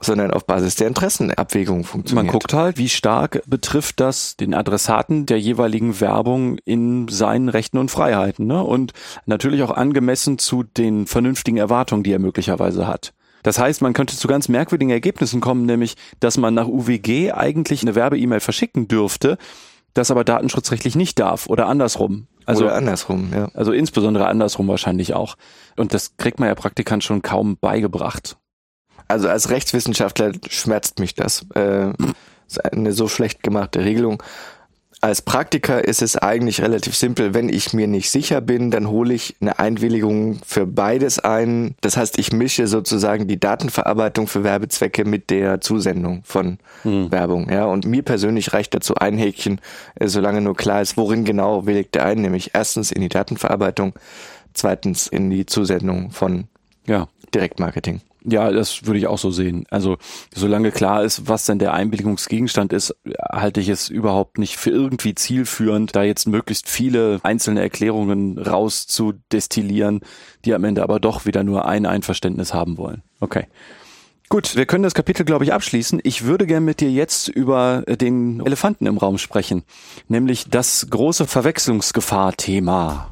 sondern auf Basis der Interessenabwägung funktioniert. Man guckt halt, wie stark betrifft das den Adressaten der jeweiligen Werbung in seinen Rechten und Freiheiten ne? und natürlich auch angemessen zu den vernünftigen Erwartungen, die er möglicherweise hat. Das heißt, man könnte zu ganz merkwürdigen Ergebnissen kommen, nämlich, dass man nach UWG eigentlich eine Werbe-E-Mail verschicken dürfte, das aber datenschutzrechtlich nicht darf oder andersrum. Also oder andersrum, ja. Also insbesondere andersrum wahrscheinlich auch. Und das kriegt man ja Praktikant schon kaum beigebracht. Also als Rechtswissenschaftler schmerzt mich das. Äh, ist eine so schlecht gemachte Regelung als Praktiker ist es eigentlich relativ simpel. Wenn ich mir nicht sicher bin, dann hole ich eine Einwilligung für beides ein. Das heißt, ich mische sozusagen die Datenverarbeitung für Werbezwecke mit der Zusendung von hm. Werbung. Ja, und mir persönlich reicht dazu ein Häkchen, äh, solange nur klar ist, worin genau willigt er ein, nämlich erstens in die Datenverarbeitung, zweitens in die Zusendung von ja. Direktmarketing. Ja, das würde ich auch so sehen. Also solange klar ist, was denn der Einwilligungsgegenstand ist, halte ich es überhaupt nicht für irgendwie zielführend, da jetzt möglichst viele einzelne Erklärungen rauszudestillieren, die am Ende aber doch wieder nur ein Einverständnis haben wollen. Okay. Gut, wir können das Kapitel, glaube ich, abschließen. Ich würde gern mit dir jetzt über den Elefanten im Raum sprechen, nämlich das große Verwechslungsgefahr-Thema.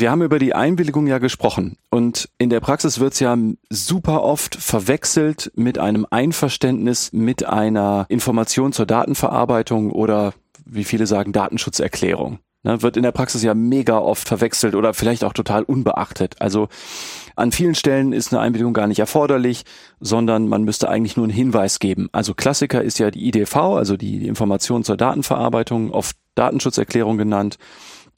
Wir haben über die Einwilligung ja gesprochen und in der Praxis wird es ja super oft verwechselt mit einem Einverständnis mit einer Information zur Datenverarbeitung oder wie viele sagen Datenschutzerklärung. Ne, wird in der Praxis ja mega oft verwechselt oder vielleicht auch total unbeachtet. Also an vielen Stellen ist eine Einwilligung gar nicht erforderlich, sondern man müsste eigentlich nur einen Hinweis geben. Also Klassiker ist ja die IDV, also die Information zur Datenverarbeitung, oft Datenschutzerklärung genannt.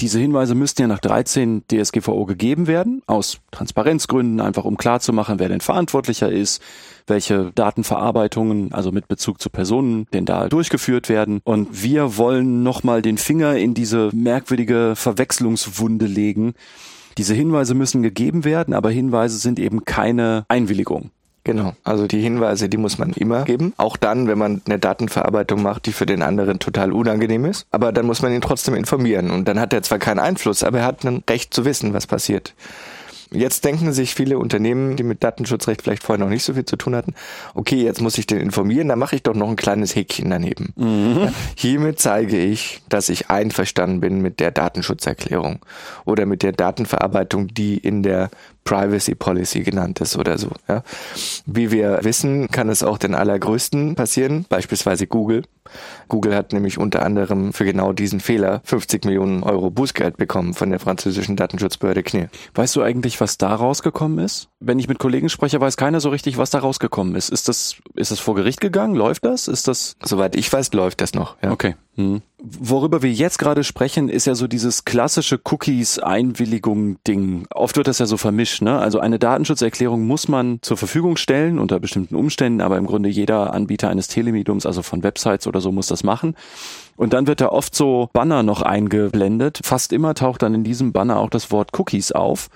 Diese Hinweise müssten ja nach 13 DSGVO gegeben werden, aus Transparenzgründen, einfach um klarzumachen, wer denn verantwortlicher ist, welche Datenverarbeitungen, also mit Bezug zu Personen, denn da durchgeführt werden. Und wir wollen nochmal den Finger in diese merkwürdige Verwechslungswunde legen. Diese Hinweise müssen gegeben werden, aber Hinweise sind eben keine Einwilligung. Genau. Also die Hinweise, die muss man immer geben. Auch dann, wenn man eine Datenverarbeitung macht, die für den anderen total unangenehm ist. Aber dann muss man ihn trotzdem informieren. Und dann hat er zwar keinen Einfluss, aber er hat ein Recht zu wissen, was passiert. Jetzt denken sich viele Unternehmen, die mit Datenschutzrecht vielleicht vorher noch nicht so viel zu tun hatten, okay, jetzt muss ich den informieren, dann mache ich doch noch ein kleines Häkchen daneben. Mhm. hiermit zeige ich, dass ich einverstanden bin mit der Datenschutzerklärung oder mit der Datenverarbeitung, die in der Privacy Policy genannt ist oder so. Ja. Wie wir wissen, kann es auch den allergrößten passieren, beispielsweise Google. Google hat nämlich unter anderem für genau diesen Fehler 50 Millionen Euro Bußgeld bekommen von der französischen Datenschutzbehörde CNIL. Weißt du eigentlich, was da rausgekommen ist? Wenn ich mit Kollegen spreche, weiß keiner so richtig, was da rausgekommen ist. Ist das, ist das vor Gericht gegangen? Läuft das? Ist das? Soweit ich weiß, läuft das noch. Ja. Okay. Hm. Worüber wir jetzt gerade sprechen, ist ja so dieses klassische Cookies-Einwilligung-Ding. Oft wird das ja so vermischt. Ne? Also eine Datenschutzerklärung muss man zur Verfügung stellen unter bestimmten Umständen, aber im Grunde jeder Anbieter eines Telemediums, also von Websites oder so, muss das machen. Und dann wird da oft so Banner noch eingeblendet. Fast immer taucht dann in diesem Banner auch das Wort Cookies auf.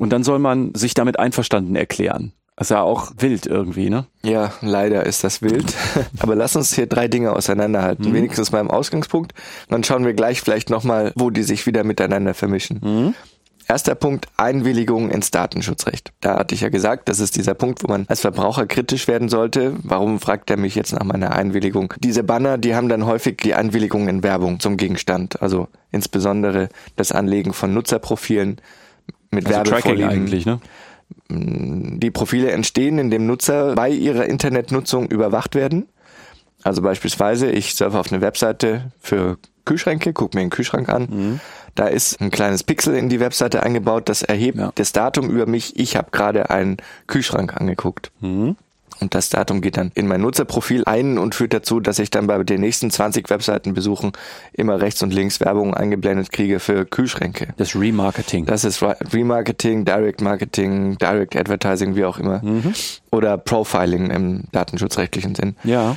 Und dann soll man sich damit einverstanden erklären. Das ist ja auch wild irgendwie, ne? Ja, leider ist das wild. Aber lass uns hier drei Dinge auseinanderhalten. Mhm. Wenigstens beim Ausgangspunkt. Dann schauen wir gleich vielleicht nochmal, wo die sich wieder miteinander vermischen. Mhm. Erster Punkt, Einwilligung ins Datenschutzrecht. Da hatte ich ja gesagt, das ist dieser Punkt, wo man als Verbraucher kritisch werden sollte. Warum fragt er mich jetzt nach meiner Einwilligung? Diese Banner, die haben dann häufig die Einwilligung in Werbung zum Gegenstand. Also insbesondere das Anlegen von Nutzerprofilen mit also Werbevorlieben. eigentlich, ne? Die Profile entstehen, indem Nutzer bei ihrer Internetnutzung überwacht werden. Also beispielsweise, ich surfe auf eine Webseite für Kühlschränke, gucke mir einen Kühlschrank an. Mhm. Da ist ein kleines Pixel in die Webseite eingebaut, das erhebt ja. das Datum über mich. Ich habe gerade einen Kühlschrank angeguckt. Mhm. Und das Datum geht dann in mein Nutzerprofil ein und führt dazu, dass ich dann bei den nächsten 20 Webseitenbesuchen immer rechts und links Werbung eingeblendet kriege für Kühlschränke. Das Remarketing. Das ist Remarketing, Direct Marketing, Direct Advertising, wie auch immer. Mhm. Oder Profiling im datenschutzrechtlichen Sinn. Ja.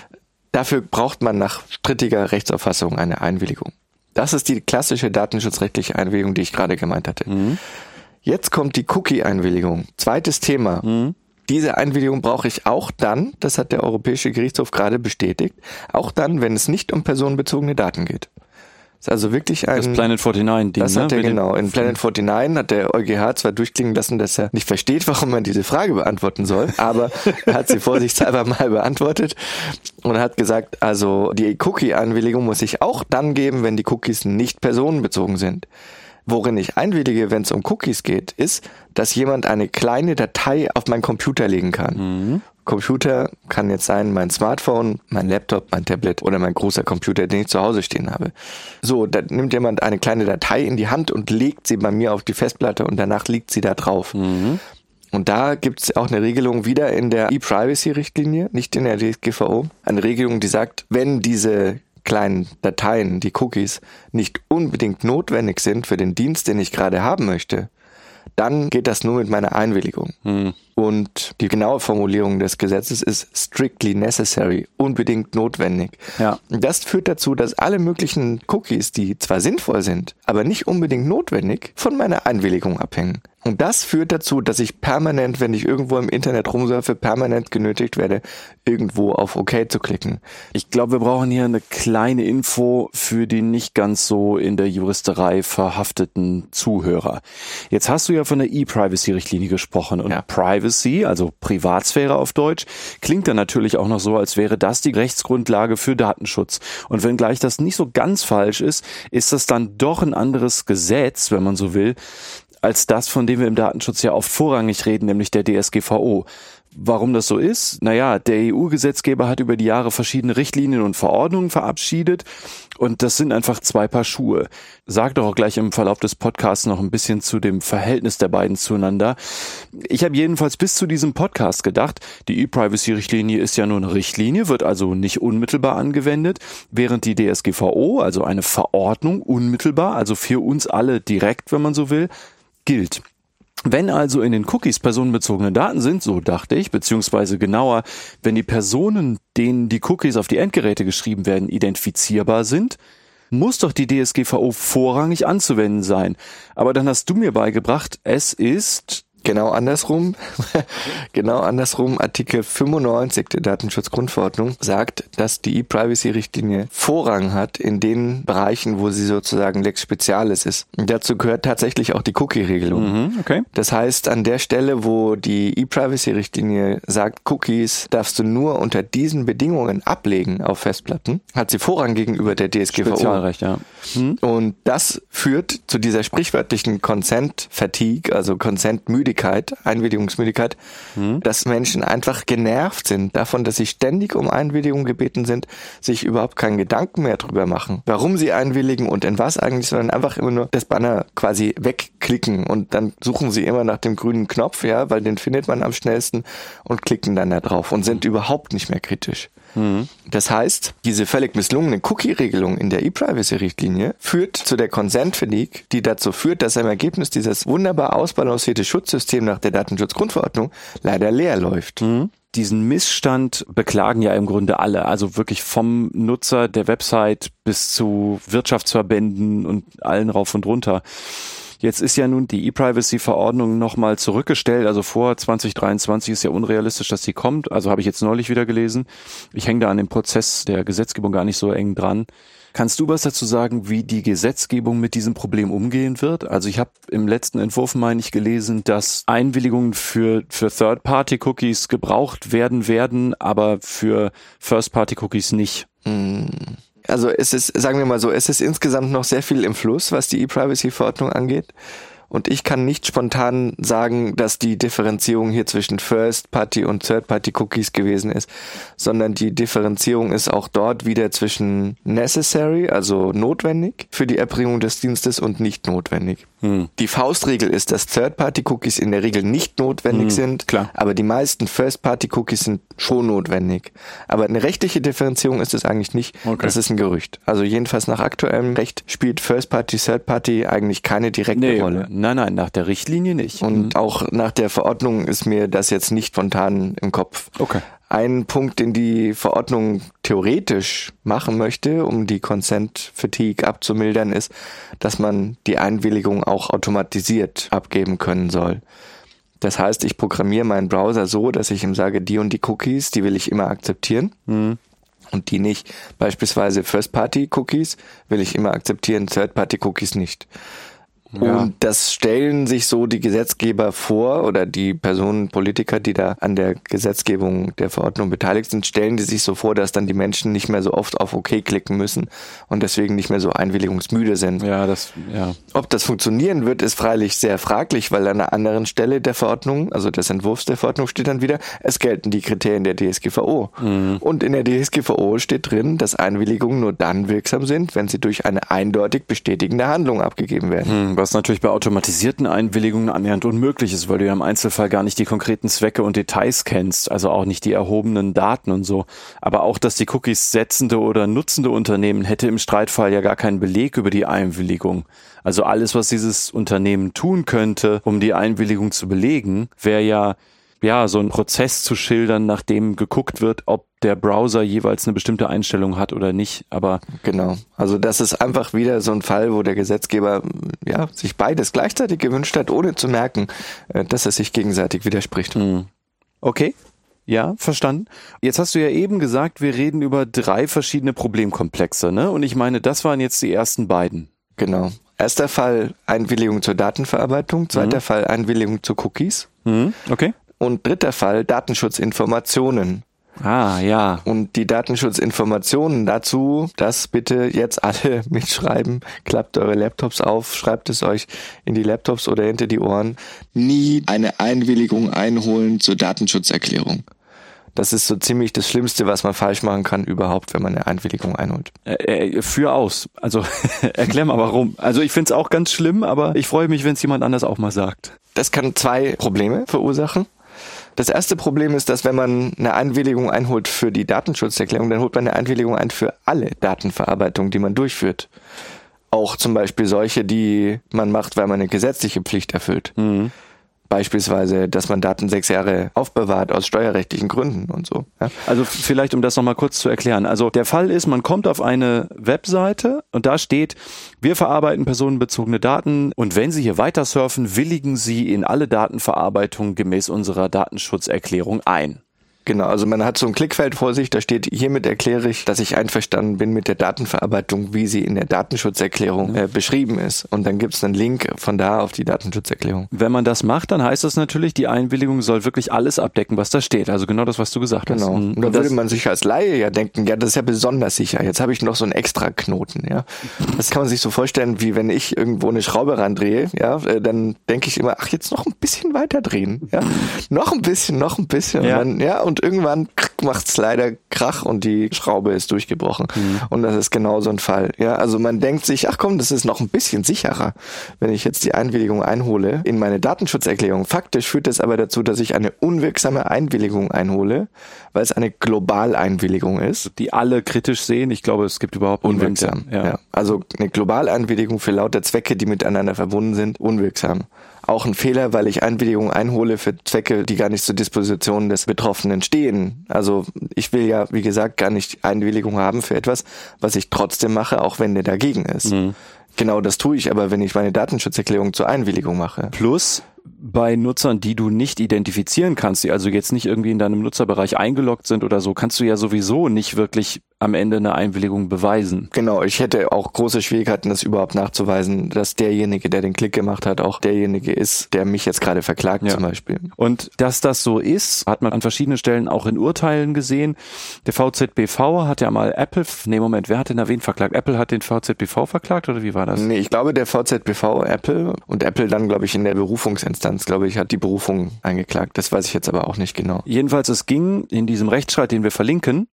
Dafür braucht man nach strittiger Rechtsauffassung eine Einwilligung. Das ist die klassische datenschutzrechtliche Einwilligung, die ich gerade gemeint hatte. Mhm. Jetzt kommt die Cookie-Einwilligung. Zweites Thema. Mhm. Diese Einwilligung brauche ich auch dann, das hat der Europäische Gerichtshof gerade bestätigt, auch dann, wenn es nicht um personenbezogene Daten geht. Das ist also wirklich ein. Das Planet 49 Ding. Das hat ne? er genau. In Planet 49 hat der EuGH zwar durchklingen lassen, dass er nicht versteht, warum man diese Frage beantworten soll, aber er hat sie vorsichtshalber mal beantwortet und hat gesagt, also die Cookie-Einwilligung muss ich auch dann geben, wenn die Cookies nicht personenbezogen sind. Worin ich einwillige, wenn es um Cookies geht, ist, dass jemand eine kleine Datei auf meinen Computer legen kann. Mhm. Computer kann jetzt sein mein Smartphone, mein Laptop, mein Tablet oder mein großer Computer, den ich zu Hause stehen habe. So, da nimmt jemand eine kleine Datei in die Hand und legt sie bei mir auf die Festplatte und danach liegt sie da drauf. Mhm. Und da gibt es auch eine Regelung wieder in der E-Privacy-Richtlinie, nicht in der DSGVO. Eine Regelung, die sagt, wenn diese kleinen Dateien, die Cookies, nicht unbedingt notwendig sind für den Dienst, den ich gerade haben möchte, dann geht das nur mit meiner Einwilligung. Mhm. Und die genaue Formulierung des Gesetzes ist strictly necessary, unbedingt notwendig. Ja. Das führt dazu, dass alle möglichen Cookies, die zwar sinnvoll sind, aber nicht unbedingt notwendig, von meiner Einwilligung abhängen. Und das führt dazu, dass ich permanent, wenn ich irgendwo im Internet rumsurfe, permanent genötigt werde, irgendwo auf OK zu klicken. Ich glaube, wir brauchen hier eine kleine Info für die nicht ganz so in der Juristerei verhafteten Zuhörer. Jetzt hast du ja von der E-Privacy-Richtlinie gesprochen und ja. Privacy, also Privatsphäre auf Deutsch, klingt dann natürlich auch noch so, als wäre das die Rechtsgrundlage für Datenschutz. Und wenngleich das nicht so ganz falsch ist, ist das dann doch ein anderes Gesetz, wenn man so will, als das, von dem wir im Datenschutz ja oft vorrangig reden, nämlich der DSGVO. Warum das so ist? Naja, der EU-Gesetzgeber hat über die Jahre verschiedene Richtlinien und Verordnungen verabschiedet und das sind einfach zwei Paar Schuhe. Sag doch auch gleich im Verlauf des Podcasts noch ein bisschen zu dem Verhältnis der beiden zueinander. Ich habe jedenfalls bis zu diesem Podcast gedacht, die E-Privacy-Richtlinie ist ja nur eine Richtlinie, wird also nicht unmittelbar angewendet, während die DSGVO, also eine Verordnung, unmittelbar, also für uns alle direkt, wenn man so will, gilt. Wenn also in den Cookies personenbezogene Daten sind, so dachte ich, beziehungsweise genauer, wenn die Personen, denen die Cookies auf die Endgeräte geschrieben werden, identifizierbar sind, muss doch die DSGVO vorrangig anzuwenden sein. Aber dann hast du mir beigebracht, es ist Genau andersrum, genau andersrum, Artikel 95 der Datenschutzgrundverordnung sagt, dass die E-Privacy-Richtlinie Vorrang hat in den Bereichen, wo sie sozusagen Lex Spezialis ist. Und dazu gehört tatsächlich auch die Cookie-Regelung. Mhm, okay. Das heißt, an der Stelle, wo die E-Privacy-Richtlinie sagt, Cookies darfst du nur unter diesen Bedingungen ablegen auf Festplatten, hat sie Vorrang gegenüber der DSGVO. Spezialrecht, ja. Mhm. Und das führt zu dieser sprichwörtlichen Consent-Fatigue, also Consent-Müdigkeit Müdigkeit, Einwilligungsmüdigkeit, hm. dass Menschen einfach genervt sind davon, dass sie ständig um Einwilligung gebeten sind, sich überhaupt keinen Gedanken mehr drüber machen, warum sie einwilligen und in was eigentlich, sondern einfach immer nur das Banner quasi wegklicken und dann suchen sie immer nach dem grünen Knopf, ja, weil den findet man am schnellsten und klicken dann da drauf und sind überhaupt nicht mehr kritisch. Mhm. Das heißt, diese völlig misslungene Cookie-Regelung in der E-Privacy-Richtlinie führt zu der Consent-Fatigue, die dazu führt, dass im Ergebnis dieses wunderbar ausbalancierte Schutzsystem nach der Datenschutzgrundverordnung leider leer läuft. Mhm diesen Missstand beklagen ja im Grunde alle. Also wirklich vom Nutzer der Website bis zu Wirtschaftsverbänden und allen rauf und runter. Jetzt ist ja nun die E-Privacy-Verordnung nochmal zurückgestellt. Also vor 2023 ist ja unrealistisch, dass sie kommt. Also habe ich jetzt neulich wieder gelesen. Ich hänge da an dem Prozess der Gesetzgebung gar nicht so eng dran. Kannst du was dazu sagen, wie die Gesetzgebung mit diesem Problem umgehen wird? Also ich habe im letzten Entwurf, meine ich, gelesen, dass Einwilligungen für, für Third-Party-Cookies gebraucht werden werden, aber für First-Party-Cookies nicht. Hm also es ist, sagen wir mal so, es ist insgesamt noch sehr viel im Fluss, was die E-Privacy-Verordnung angeht. Und ich kann nicht spontan sagen, dass die Differenzierung hier zwischen First-Party und Third-Party-Cookies gewesen ist, sondern die Differenzierung ist auch dort wieder zwischen necessary, also notwendig für die Erbringung des Dienstes und nicht notwendig. Hm. Die Faustregel ist, dass Third-Party-Cookies in der Regel nicht notwendig hm, sind, klar. aber die meisten First-Party-Cookies sind schon notwendig. Aber eine rechtliche Differenzierung ist es eigentlich nicht. Okay. Das ist ein Gerücht. Also jedenfalls nach aktuellem Recht spielt First-Party, Third-Party eigentlich keine direkte nee, Rolle. Nein, nein, nach der Richtlinie nicht. Und hm. auch nach der Verordnung ist mir das jetzt nicht spontan im Kopf. Okay. Ein Punkt, den die Verordnung theoretisch machen möchte, um die Consent Fatigue abzumildern, ist, dass man die Einwilligung auch automatisiert abgeben können soll. Das heißt, ich programmiere meinen Browser so, dass ich ihm sage, die und die Cookies, die will ich immer akzeptieren. Mhm. Und die nicht. Beispielsweise First-Party-Cookies will ich immer akzeptieren, Third-Party-Cookies nicht. Ja. Und das stellen sich so die Gesetzgeber vor oder die Personen, Politiker, die da an der Gesetzgebung der Verordnung beteiligt sind, stellen die sich so vor, dass dann die Menschen nicht mehr so oft auf OK klicken müssen und deswegen nicht mehr so einwilligungsmüde sind. Ja, das, ja. Ob das funktionieren wird, ist freilich sehr fraglich, weil an einer anderen Stelle der Verordnung, also des Entwurfs der Verordnung steht dann wieder, es gelten die Kriterien der DSGVO. Mhm. Und in der DSGVO steht drin, dass Einwilligungen nur dann wirksam sind, wenn sie durch eine eindeutig bestätigende Handlung abgegeben werden. Mhm Was natürlich bei automatisierten Einwilligungen annähernd unmöglich ist, weil du ja im Einzelfall gar nicht die konkreten Zwecke und Details kennst, also auch nicht die erhobenen Daten und so. Aber auch, dass die Cookies setzende oder nutzende Unternehmen hätte im Streitfall ja gar keinen Beleg über die Einwilligung. Also alles, was dieses Unternehmen tun könnte, um die Einwilligung zu belegen, wäre ja ja, so ein Prozess zu schildern, nachdem geguckt wird, ob der Browser jeweils eine bestimmte Einstellung hat oder nicht. Aber genau. Also das ist einfach wieder so ein Fall, wo der Gesetzgeber ja sich beides gleichzeitig gewünscht hat, ohne zu merken, äh, dass es sich gegenseitig widerspricht. Hm. Okay. Ja, verstanden. Jetzt hast du ja eben gesagt, wir reden über drei verschiedene Problemkomplexe, ne? Und ich meine, das waren jetzt die ersten beiden. Genau. Erster Fall Einwilligung zur Datenverarbeitung, zweiter mhm. Fall Einwilligung zu Cookies. Mhm. Okay. Und dritter Fall Datenschutzinformationen. Ah, ja. Und die Datenschutzinformationen dazu, das bitte jetzt alle mitschreiben. Klappt eure Laptops auf, schreibt es euch in die Laptops oder hinter die Ohren. Nie eine Einwilligung einholen zur Datenschutzerklärung. Das ist so ziemlich das Schlimmste, was man falsch machen kann überhaupt, wenn man eine Einwilligung einholt. Äh, äh, für aus. Also erklär mal warum. Also ich finde es auch ganz schlimm, aber ich freue mich, wenn es jemand anders auch mal sagt. Das kann zwei Probleme verursachen. Das erste Problem ist, dass wenn man eine Einwilligung einholt für die Datenschutzerklärung, dann holt man eine Einwilligung ein für alle Datenverarbeitungen, die man durchführt. Auch zum Beispiel solche, die man macht, weil man eine gesetzliche Pflicht erfüllt. Mhm. Beispielsweise, dass man Daten sechs Jahre aufbewahrt aus steuerrechtlichen Gründen und so. Ja. Also vielleicht, um das nochmal kurz zu erklären. Also der Fall ist, man kommt auf eine Webseite und da steht, wir verarbeiten personenbezogene Daten und wenn Sie hier weiter surfen, willigen Sie in alle Datenverarbeitung gemäß unserer Datenschutzerklärung ein. Genau, also man hat so ein Klickfeld vor sich, da steht, hiermit erkläre ich, dass ich einverstanden bin mit der Datenverarbeitung, wie sie in der Datenschutzerklärung äh, beschrieben ist. Und dann gibt es einen Link von da auf die Datenschutzerklärung. Wenn man das macht, dann heißt das natürlich, die Einwilligung soll wirklich alles abdecken, was da steht. Also genau das, was du gesagt genau. hast. Genau. Und da würde man sich als Laie ja denken, ja, das ist ja besonders sicher. Jetzt habe ich noch so einen extra Knoten, ja. Das kann man sich so vorstellen, wie wenn ich irgendwo eine Schraube randrehe, ja, äh, dann denke ich immer, ach, jetzt noch ein bisschen weiter drehen, ja. noch ein bisschen, noch ein bisschen. Ja. Und dann, ja, und und irgendwann macht's leider Krach und die Schraube ist durchgebrochen. Mhm. Und das ist genau so ein Fall. Ja, also man denkt sich, ach komm, das ist noch ein bisschen sicherer, wenn ich jetzt die Einwilligung einhole in meine Datenschutzerklärung. Faktisch führt das aber dazu, dass ich eine unwirksame Einwilligung einhole, weil es eine Globaleinwilligung ist. Die alle kritisch sehen. Ich glaube, es gibt überhaupt unwirksam. Ja. ja. Also eine Globaleinwilligung für lauter Zwecke, die miteinander verbunden sind, unwirksam auch ein Fehler, weil ich Einwilligungen einhole für Zwecke, die gar nicht zur Disposition des Betroffenen stehen. Also ich will ja, wie gesagt, gar nicht Einwilligung haben für etwas, was ich trotzdem mache, auch wenn der dagegen ist. Mhm. Genau das tue ich aber, wenn ich meine Datenschutzerklärung zur Einwilligung mache. Plus, bei Nutzern, die du nicht identifizieren kannst, die also jetzt nicht irgendwie in deinem Nutzerbereich eingeloggt sind oder so, kannst du ja sowieso nicht wirklich am Ende eine Einwilligung beweisen. Genau, ich hätte auch große Schwierigkeiten, das überhaupt nachzuweisen, dass derjenige, der den Klick gemacht hat, auch derjenige ist, der mich jetzt gerade verklagt ja. zum Beispiel. Und dass das so ist, hat man an verschiedenen Stellen auch in Urteilen gesehen. Der VZBV hat ja mal Apple, nee Moment, wer hat denn da wen verklagt? Apple hat den VZBV verklagt oder wie war das? Nee, ich glaube der VZBV Apple und Apple dann glaube ich in der Berufungsinstanz, glaube ich, hat die Berufung eingeklagt. Das weiß ich jetzt aber auch nicht genau. Jedenfalls, es ging in diesem Rechtsstreit, den wir verlinken,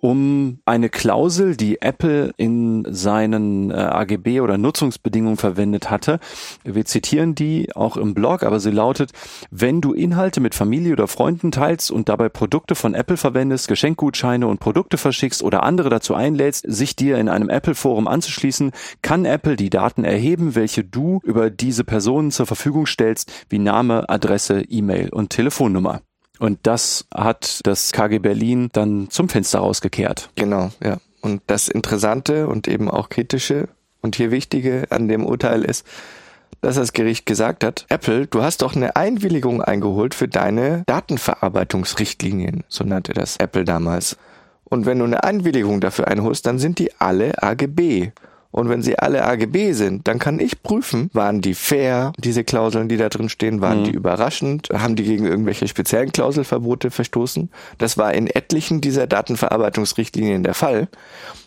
um eine Klausel, die Apple in seinen äh, AGB oder Nutzungsbedingungen verwendet hatte. Wir zitieren die auch im Blog, aber sie lautet, wenn du Inhalte mit Familie oder Freunden teilst und dabei Produkte von Apple verwendest, Geschenkgutscheine und Produkte verschickst oder andere dazu einlädst, sich dir in einem Apple-Forum anzuschließen, kann Apple die Daten erheben, welche du über diese Personen zur Verfügung stellst, wie Name, Adresse, E-Mail und Telefonnummer. Und das hat das KG Berlin dann zum Fenster rausgekehrt. Genau, ja. Und das Interessante und eben auch kritische und hier wichtige an dem Urteil ist, dass das Gericht gesagt hat, Apple, du hast doch eine Einwilligung eingeholt für deine Datenverarbeitungsrichtlinien, so nannte das Apple damals. Und wenn du eine Einwilligung dafür einholst, dann sind die alle AGB. Und wenn sie alle AGB sind, dann kann ich prüfen, waren die fair, diese Klauseln, die da drin stehen, waren mhm. die überraschend, haben die gegen irgendwelche speziellen Klauselverbote verstoßen. Das war in etlichen dieser Datenverarbeitungsrichtlinien der Fall.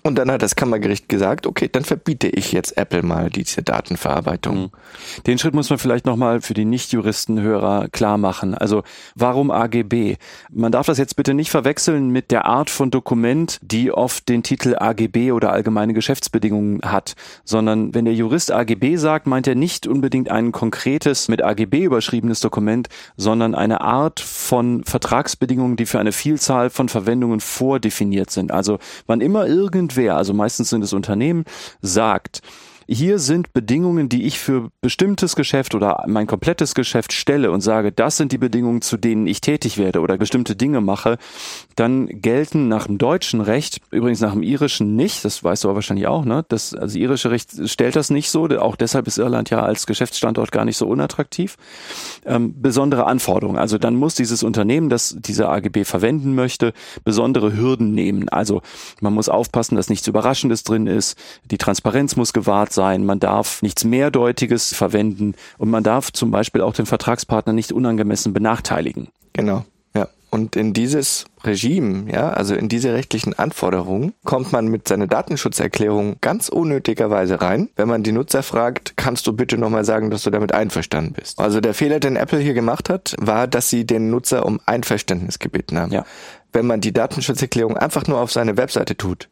Und dann hat das Kammergericht gesagt, okay, dann verbiete ich jetzt Apple mal diese Datenverarbeitung. Mhm. Den Schritt muss man vielleicht nochmal für die Nicht-Juristen-Hörer klar machen. Also warum AGB? Man darf das jetzt bitte nicht verwechseln mit der Art von Dokument, die oft den Titel AGB oder allgemeine Geschäftsbedingungen hat hat, sondern wenn der Jurist AGB sagt, meint er nicht unbedingt ein konkretes mit AGB überschriebenes Dokument, sondern eine Art von Vertragsbedingungen, die für eine Vielzahl von Verwendungen vordefiniert sind. Also wann immer irgendwer, also meistens sind es Unternehmen, sagt, hier sind Bedingungen, die ich für bestimmtes Geschäft oder mein komplettes Geschäft stelle und sage, das sind die Bedingungen, zu denen ich tätig werde oder bestimmte Dinge mache, dann gelten nach dem deutschen Recht, übrigens nach dem irischen nicht, das weißt du aber wahrscheinlich auch, ne? Das, also irische Recht stellt das nicht so, auch deshalb ist Irland ja als Geschäftsstandort gar nicht so unattraktiv. Ähm, besondere Anforderungen. Also dann muss dieses Unternehmen, das diese AGB verwenden möchte, besondere Hürden nehmen. Also man muss aufpassen, dass nichts Überraschendes drin ist, die Transparenz muss gewahrt sein, sein, man darf nichts Mehrdeutiges verwenden und man darf zum Beispiel auch den Vertragspartner nicht unangemessen benachteiligen. Genau. ja. Und in dieses Regime, ja, also in diese rechtlichen Anforderungen, kommt man mit seiner Datenschutzerklärung ganz unnötigerweise rein, wenn man die Nutzer fragt, kannst du bitte nochmal sagen, dass du damit einverstanden bist. Also der Fehler, den Apple hier gemacht hat, war, dass sie den Nutzer um Einverständnis gebeten haben. Ja. Wenn man die Datenschutzerklärung einfach nur auf seine Webseite tut,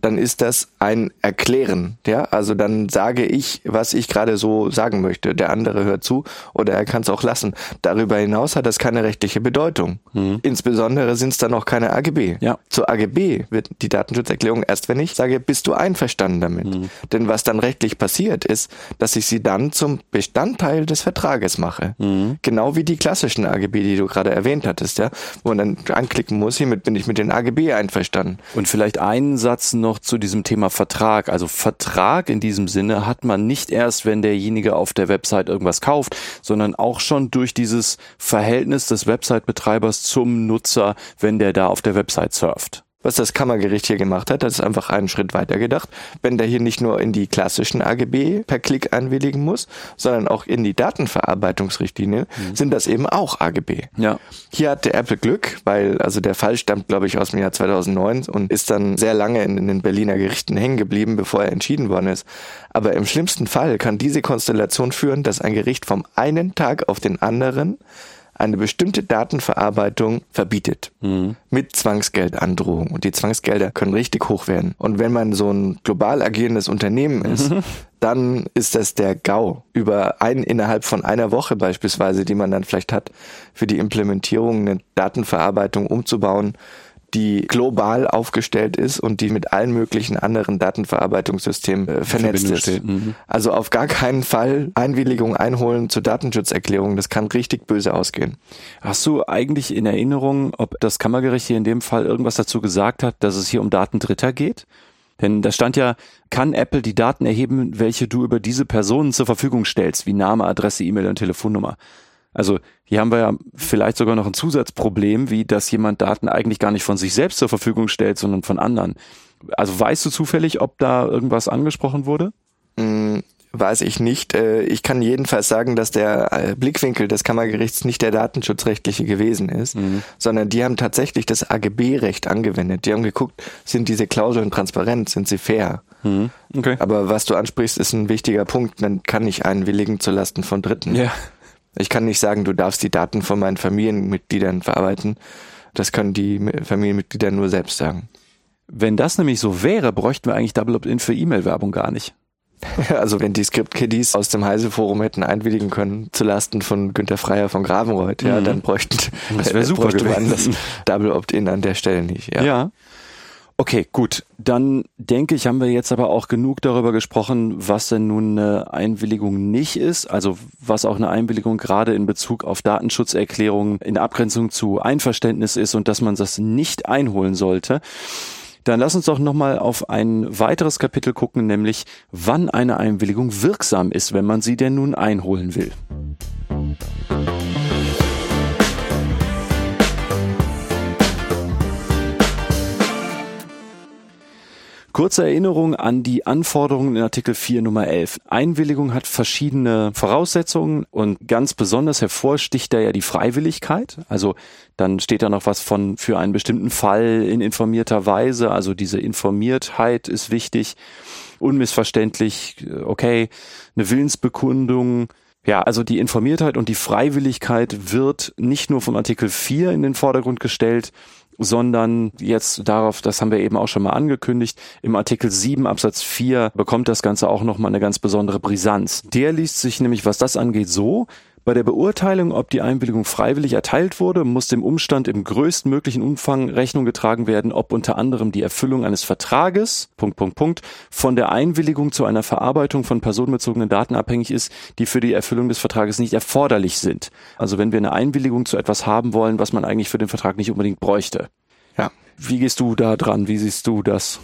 dann ist das ein Erklären. Ja, also dann sage ich, was ich gerade so sagen möchte. Der andere hört zu oder er kann es auch lassen. Darüber hinaus hat das keine rechtliche Bedeutung. Mhm. Insbesondere sind es dann auch keine AGB. Ja. Zur AGB wird die Datenschutzerklärung erst, wenn ich sage, bist du einverstanden damit? Mhm. Denn was dann rechtlich passiert ist, dass ich sie dann zum Bestandteil des Vertrages mache. Mhm. Genau wie die klassischen AGB, die du gerade erwähnt hattest, ja, wo man dann anklicken muss, hiermit bin ich mit den AGB einverstanden. Und vielleicht einen Satz noch zu diesem Thema Vertrag. Also Vertrag in diesem Sinne hat man nicht erst, wenn derjenige auf der Website irgendwas kauft, sondern auch schon durch dieses Verhältnis des Website-Betreibers zum Nutzer, wenn der da auf der Website surft. Was das Kammergericht hier gemacht hat, das ist einfach einen Schritt weiter gedacht. Wenn der hier nicht nur in die klassischen AGB per Klick einwilligen muss, sondern auch in die Datenverarbeitungsrichtlinie, mhm. sind das eben auch AGB. Ja. Hier hatte Apple Glück, weil also der Fall stammt, glaube ich, aus dem Jahr 2009 und ist dann sehr lange in, in den Berliner Gerichten hängen geblieben, bevor er entschieden worden ist. Aber im schlimmsten Fall kann diese Konstellation führen, dass ein Gericht vom einen Tag auf den anderen eine bestimmte Datenverarbeitung verbietet. Mhm. Mit Zwangsgeldandrohung. Und die Zwangsgelder können richtig hoch werden. Und wenn man so ein global agierendes Unternehmen ist, mhm. dann ist das der GAU. Über ein, innerhalb von einer Woche beispielsweise, die man dann vielleicht hat, für die Implementierung eine Datenverarbeitung umzubauen, die global aufgestellt ist und die mit allen möglichen anderen Datenverarbeitungssystemen äh, vernetzt ist. Mhm. Also auf gar keinen Fall Einwilligung einholen zur Datenschutzerklärung. Das kann richtig böse ausgehen. Hast du eigentlich in Erinnerung, ob das Kammergericht hier in dem Fall irgendwas dazu gesagt hat, dass es hier um Daten Dritter geht? Denn da stand ja, kann Apple die Daten erheben, welche du über diese Personen zur Verfügung stellst, wie Name, Adresse, E-Mail und Telefonnummer. Also hier haben wir ja vielleicht sogar noch ein Zusatzproblem, wie dass jemand Daten eigentlich gar nicht von sich selbst zur Verfügung stellt, sondern von anderen. Also weißt du zufällig, ob da irgendwas angesprochen wurde? Mm, weiß ich nicht. Äh, ich kann jedenfalls sagen, dass der äh, Blickwinkel des Kammergerichts nicht der datenschutzrechtliche gewesen ist, mhm. sondern die haben tatsächlich das AGB-Recht angewendet. Die haben geguckt, sind diese Klauseln transparent, sind sie fair? Mhm. Okay. Aber was du ansprichst, ist ein wichtiger Punkt. Man kann nicht einwilligen zu Lasten von Dritten. Ja. Ich kann nicht sagen, du darfst die Daten von meinen Familienmitgliedern verarbeiten. Das können die Familienmitglieder nur selbst sagen. Wenn das nämlich so wäre, bräuchten wir eigentlich Double Opt-in für E-Mail-Werbung gar nicht. Also wenn die Script-Kiddies aus dem Heise-Forum hätten einwilligen können zu Lasten von Günter Freier von Gravenreuth, ja, mhm. dann bräuchten das wäre super gewesen. das Double Opt-in an der Stelle nicht. Ja. ja. Okay, gut. Dann denke ich, haben wir jetzt aber auch genug darüber gesprochen, was denn nun eine Einwilligung nicht ist. Also was auch eine Einwilligung gerade in Bezug auf Datenschutzerklärungen in Abgrenzung zu Einverständnis ist und dass man das nicht einholen sollte. Dann lass uns doch nochmal auf ein weiteres Kapitel gucken, nämlich wann eine Einwilligung wirksam ist, wenn man sie denn nun einholen will. Kurze Erinnerung an die Anforderungen in Artikel 4 Nummer 11. Einwilligung hat verschiedene Voraussetzungen und ganz besonders hervorsticht da ja die Freiwilligkeit. Also dann steht da noch was von für einen bestimmten Fall in informierter Weise. Also diese Informiertheit ist wichtig. Unmissverständlich, okay. Eine Willensbekundung, ja, also die Informiertheit und die Freiwilligkeit wird nicht nur vom Artikel 4 in den Vordergrund gestellt, sondern jetzt darauf, das haben wir eben auch schon mal angekündigt, im Artikel 7 Absatz 4 bekommt das Ganze auch nochmal eine ganz besondere Brisanz. Der liest sich nämlich, was das angeht, so, bei der Beurteilung, ob die Einwilligung freiwillig erteilt wurde, muss dem Umstand im größtmöglichen Umfang Rechnung getragen werden, ob unter anderem die Erfüllung eines Vertrages, Punkt, Punkt, Punkt, von der Einwilligung zu einer Verarbeitung von personenbezogenen Daten abhängig ist, die für die Erfüllung des Vertrages nicht erforderlich sind. Also wenn wir eine Einwilligung zu etwas haben wollen, was man eigentlich für den Vertrag nicht unbedingt bräuchte. Ja. Wie gehst du da dran? Wie siehst du das?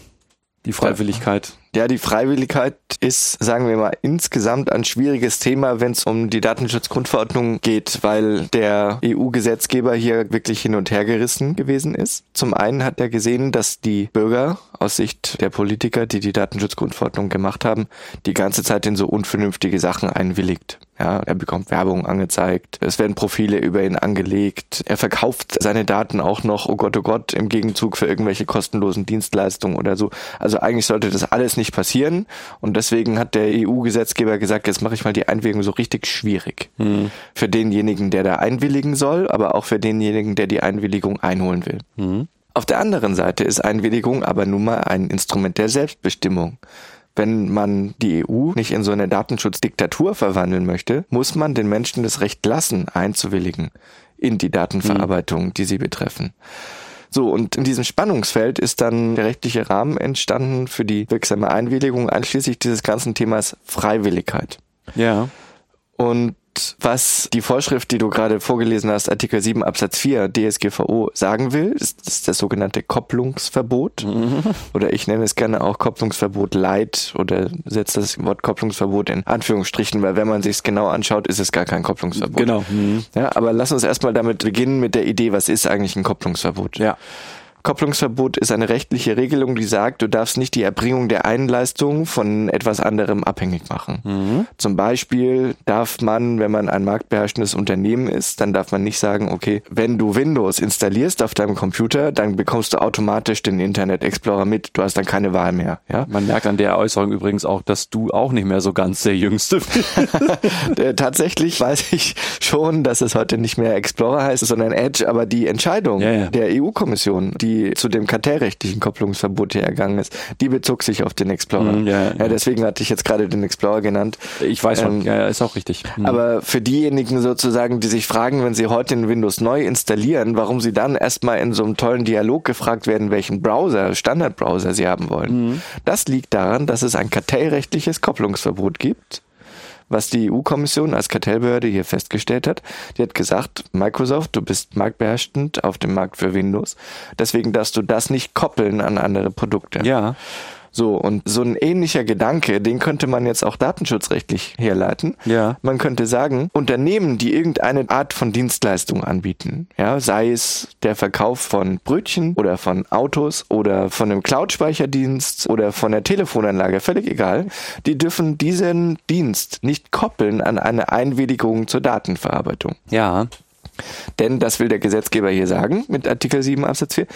Die Freiwilligkeit. Ja, die Freiwilligkeit ist, sagen wir mal, insgesamt ein schwieriges Thema, wenn es um die Datenschutzgrundverordnung geht, weil der EU-Gesetzgeber hier wirklich hin und her gerissen gewesen ist. Zum einen hat er gesehen, dass die Bürger aus Sicht der Politiker, die die Datenschutzgrundverordnung gemacht haben, die ganze Zeit in so unvernünftige Sachen einwilligt. Ja, er bekommt Werbung angezeigt, es werden Profile über ihn angelegt, er verkauft seine Daten auch noch, oh Gott, oh Gott, im Gegenzug für irgendwelche kostenlosen Dienstleistungen oder so. Also eigentlich sollte das alles nicht passieren und deswegen hat der EU-Gesetzgeber gesagt, jetzt mache ich mal die Einwilligung so richtig schwierig. Mhm. Für denjenigen, der da einwilligen soll, aber auch für denjenigen, der die Einwilligung einholen will. Mhm. Auf der anderen Seite ist Einwilligung aber nun mal ein Instrument der Selbstbestimmung. Wenn man die EU nicht in so eine Datenschutzdiktatur verwandeln möchte, muss man den Menschen das Recht lassen, einzuwilligen in die Datenverarbeitung, die sie betreffen. So, und in diesem Spannungsfeld ist dann der rechtliche Rahmen entstanden für die wirksame Einwilligung einschließlich dieses ganzen Themas Freiwilligkeit. Ja. Und was die Vorschrift, die du gerade vorgelesen hast, Artikel 7 Absatz 4 DSGVO sagen will, ist, ist das sogenannte Kopplungsverbot. Mhm. Oder ich nenne es gerne auch Kopplungsverbot light oder setze das Wort Kopplungsverbot in Anführungsstrichen, weil wenn man sich es genau anschaut, ist es gar kein Kopplungsverbot. Genau. Mhm. Ja, aber lass uns erstmal damit beginnen mit der Idee, was ist eigentlich ein Kopplungsverbot? Ja. Kopplungsverbot ist eine rechtliche Regelung, die sagt, du darfst nicht die Erbringung der einen Leistung von etwas anderem abhängig machen. Mhm. Zum Beispiel darf man, wenn man ein marktbeherrschendes Unternehmen ist, dann darf man nicht sagen, okay, wenn du Windows installierst auf deinem Computer, dann bekommst du automatisch den Internet Explorer mit. Du hast dann keine Wahl mehr. Ja? Man merkt an der Äußerung übrigens auch, dass du auch nicht mehr so ganz der Jüngste bist. Tatsächlich weiß ich schon, dass es heute nicht mehr Explorer heißt, sondern Edge, aber die Entscheidung ja, ja. der EU-Kommission, die die zu dem kartellrechtlichen Kopplungsverbot hier ergangen ist, die bezog sich auf den Explorer. Mm, ja, ja. deswegen hatte ich jetzt gerade den Explorer genannt. Ich weiß schon, ähm, ja, ist auch richtig. Mhm. Aber für diejenigen sozusagen, die sich fragen, wenn sie heute in Windows neu installieren, warum sie dann erstmal in so einem tollen Dialog gefragt werden, welchen Browser, Standardbrowser sie haben wollen. Mhm. Das liegt daran, dass es ein kartellrechtliches Kopplungsverbot gibt was die EU-Kommission als Kartellbehörde hier festgestellt hat. Die hat gesagt, Microsoft, du bist marktbeherrschend auf dem Markt für Windows. Deswegen darfst du das nicht koppeln an andere Produkte. Ja. So, und so ein ähnlicher Gedanke, den könnte man jetzt auch datenschutzrechtlich herleiten. Ja. Man könnte sagen, Unternehmen, die irgendeine Art von Dienstleistung anbieten, ja, sei es der Verkauf von Brötchen oder von Autos oder von einem Cloud-Speicherdienst oder von der Telefonanlage, völlig egal, die dürfen diesen Dienst nicht koppeln an eine Einwilligung zur Datenverarbeitung. Ja. Denn das will der Gesetzgeber hier sagen mit Artikel 7 Absatz 4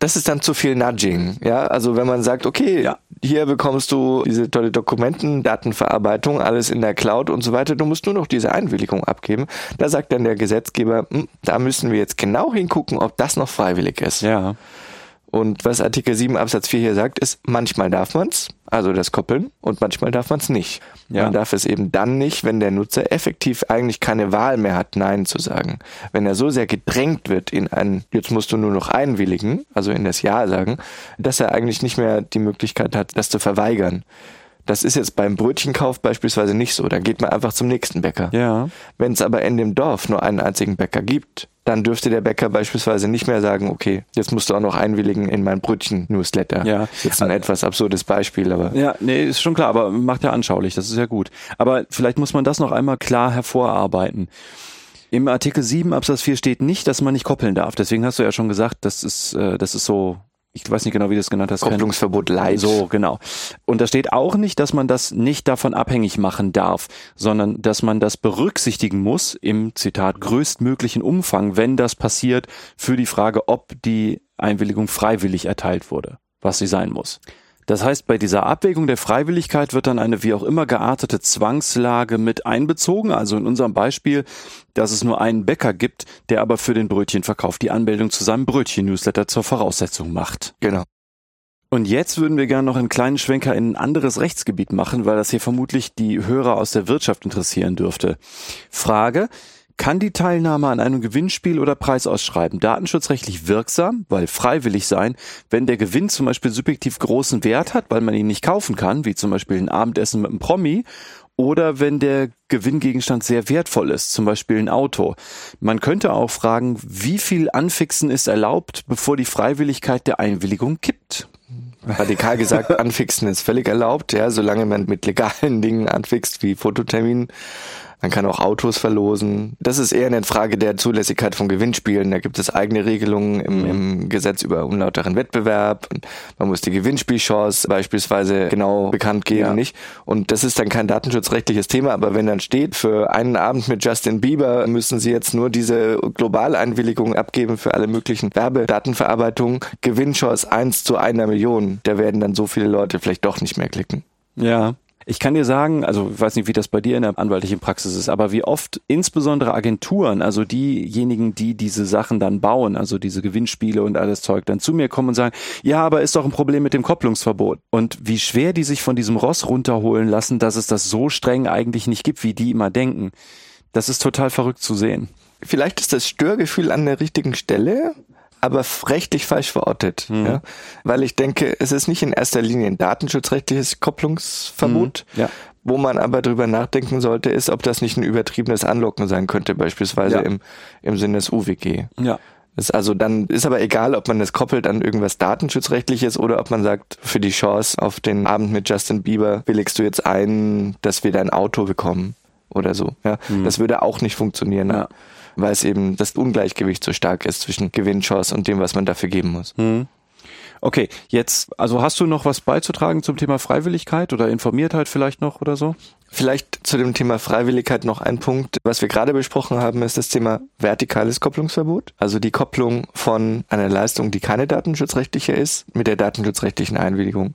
das ist dann zu viel Nudging. Ja, also wenn man sagt, okay, ja. hier bekommst du diese tolle Dokumenten, Datenverarbeitung, alles in der Cloud und so weiter, du musst nur noch diese Einwilligung abgeben. Da sagt dann der Gesetzgeber, hm, da müssen wir jetzt genau hingucken, ob das noch freiwillig ist. Ja. Und was Artikel 7 Absatz 4 hier sagt, ist, manchmal darf man's, also das Koppeln, und manchmal darf man's nicht. Ja. Man darf es eben dann nicht, wenn der Nutzer effektiv eigentlich keine Wahl mehr hat, Nein zu sagen. Wenn er so sehr gedrängt wird in ein, jetzt musst du nur noch einwilligen, also in das Ja sagen, dass er eigentlich nicht mehr die Möglichkeit hat, das zu verweigern. Das ist jetzt beim Brötchenkauf beispielsweise nicht so. Da geht man einfach zum nächsten Bäcker. Ja. Wenn es aber in dem Dorf nur einen einzigen Bäcker gibt, dann dürfte der Bäcker beispielsweise nicht mehr sagen, okay, jetzt musst du auch noch einwilligen in mein Brötchen-Newsletter. Ja. Jetzt ein etwas absurdes Beispiel, aber. Ja, nee, ist schon klar, aber macht ja anschaulich, das ist ja gut. Aber vielleicht muss man das noch einmal klar hervorarbeiten. Im Artikel 7 Absatz 4 steht nicht, dass man nicht koppeln darf. Deswegen hast du ja schon gesagt, das ist, äh, das ist so ich weiß nicht genau, wie du es genannt hast. Kopplungsverbot light. So, genau. Und da steht auch nicht, dass man das nicht davon abhängig machen darf, sondern dass man das berücksichtigen muss im Zitat größtmöglichen Umfang, wenn das passiert, für die Frage, ob die Einwilligung freiwillig erteilt wurde, was sie sein muss. Das heißt, bei dieser Abwägung der Freiwilligkeit wird dann eine wie auch immer geartete Zwangslage mit einbezogen. Also in unserem Beispiel, dass es nur einen Bäcker gibt, der aber für den Brötchenverkauf die Anmeldung zu seinem Brötchen-Newsletter zur Voraussetzung macht. Genau. Und jetzt würden wir gerne noch einen kleinen Schwenker in ein anderes Rechtsgebiet machen, weil das hier vermutlich die Hörer aus der Wirtschaft interessieren dürfte. Frage, kann die Teilnahme an einem Gewinnspiel oder Preisausschreiben datenschutzrechtlich wirksam, weil freiwillig sein, wenn der Gewinn zum Beispiel subjektiv großen Wert hat, weil man ihn nicht kaufen kann, wie zum Beispiel ein Abendessen mit einem Promi, oder wenn der Gewinngegenstand sehr wertvoll ist, zum Beispiel ein Auto. Man könnte auch fragen, wie viel Anfixen ist erlaubt, bevor die Freiwilligkeit der Einwilligung kippt? radikal gesagt, anfixen ist völlig erlaubt, ja, solange man mit legalen Dingen anfixt, wie Fototermin. Man kann auch Autos verlosen. Das ist eher eine Frage der Zulässigkeit von Gewinnspielen. Da gibt es eigene Regelungen im, mhm. im Gesetz über unlauteren Wettbewerb. Man muss die Gewinnspielchance beispielsweise genau bekannt geben, ja. nicht? Und das ist dann kein datenschutzrechtliches Thema, aber wenn dann steht, für einen Abend mit Justin Bieber müssen Sie jetzt nur diese Globaleinwilligung abgeben für alle möglichen Werbedatenverarbeitungen, Gewinnchance eins zu einer Million, da werden dann so viele Leute vielleicht doch nicht mehr klicken. Ja, ich kann dir sagen, also ich weiß nicht, wie das bei dir in der anwaltlichen Praxis ist, aber wie oft insbesondere Agenturen, also diejenigen, die diese Sachen dann bauen, also diese Gewinnspiele und alles Zeug, dann zu mir kommen und sagen, ja, aber ist doch ein Problem mit dem Kopplungsverbot. Und wie schwer die sich von diesem Ross runterholen lassen, dass es das so streng eigentlich nicht gibt, wie die immer denken. Das ist total verrückt zu sehen. Vielleicht ist das Störgefühl an der richtigen Stelle, aber rechtlich falsch verortet. Mhm. Ja? Weil ich denke, es ist nicht in erster Linie ein datenschutzrechtliches Kopplungsverbot. Mhm. Ja. Wo man aber drüber nachdenken sollte, ist, ob das nicht ein übertriebenes Anlocken sein könnte, beispielsweise ja. im, im Sinne des UWG. Ja. Das also dann ist aber egal, ob man das koppelt an irgendwas datenschutzrechtliches oder ob man sagt, für die Chance auf den Abend mit Justin Bieber willigst du jetzt ein, dass wir dein Auto bekommen oder so. Ja, mhm. das würde auch nicht funktionieren. Ja weil es eben das Ungleichgewicht so stark ist zwischen Gewinnchance und dem, was man dafür geben muss. Hm. Okay, jetzt, also hast du noch was beizutragen zum Thema Freiwilligkeit oder Informiertheit vielleicht noch oder so? Vielleicht zu dem Thema Freiwilligkeit noch ein Punkt. Was wir gerade besprochen haben, ist das Thema vertikales Kopplungsverbot. Also die Kopplung von einer Leistung, die keine datenschutzrechtliche ist, mit der datenschutzrechtlichen Einwilligung.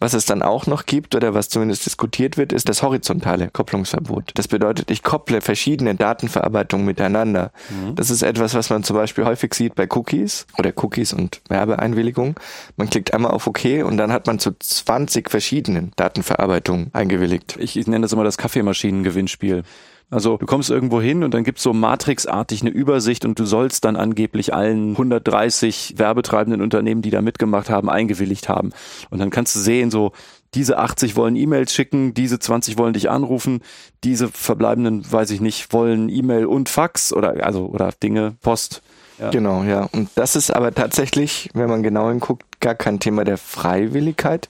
Was es dann auch noch gibt oder was zumindest diskutiert wird, ist das horizontale Kopplungsverbot. Das bedeutet, ich kopple verschiedene Datenverarbeitungen miteinander. Mhm. Das ist etwas, was man zum Beispiel häufig sieht bei Cookies oder Cookies und Werbeeinwilligung. Man klickt einmal auf OK und dann hat man zu 20 verschiedenen Datenverarbeitungen eingewilligt. Ich, ich nenne das immer das Kaffeemaschinen-Gewinnspiel. Also du kommst irgendwo hin und dann gibt's so matrixartig eine Übersicht und du sollst dann angeblich allen 130 werbetreibenden Unternehmen, die da mitgemacht haben, eingewilligt haben. Und dann kannst du sehen, so diese 80 wollen E-Mails schicken, diese 20 wollen dich anrufen, diese verbleibenden, weiß ich nicht, wollen E-Mail und Fax oder also oder Dinge, Post. Ja. Genau, ja. Und das ist aber tatsächlich, wenn man genau hinguckt, gar kein Thema der Freiwilligkeit,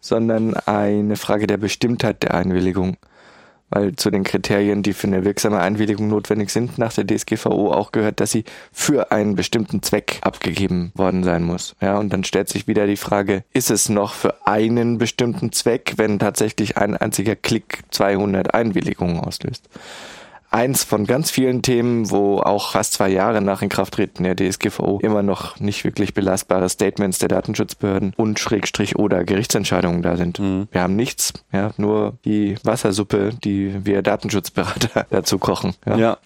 sondern eine Frage der Bestimmtheit der Einwilligung weil zu den Kriterien, die für eine wirksame Einwilligung notwendig sind, nach der DSGVO auch gehört, dass sie für einen bestimmten Zweck abgegeben worden sein muss. Ja, und dann stellt sich wieder die Frage, ist es noch für einen bestimmten Zweck, wenn tatsächlich ein einziger Klick 200 Einwilligungen auslöst? Eins von ganz vielen Themen, wo auch fast zwei Jahre nach Inkrafttreten der DSGVO immer noch nicht wirklich belastbare Statements der Datenschutzbehörden und Schrägstrich oder Gerichtsentscheidungen da sind. Mhm. Wir haben nichts, ja, nur die Wassersuppe, die wir Datenschutzberater dazu kochen. ja. ja.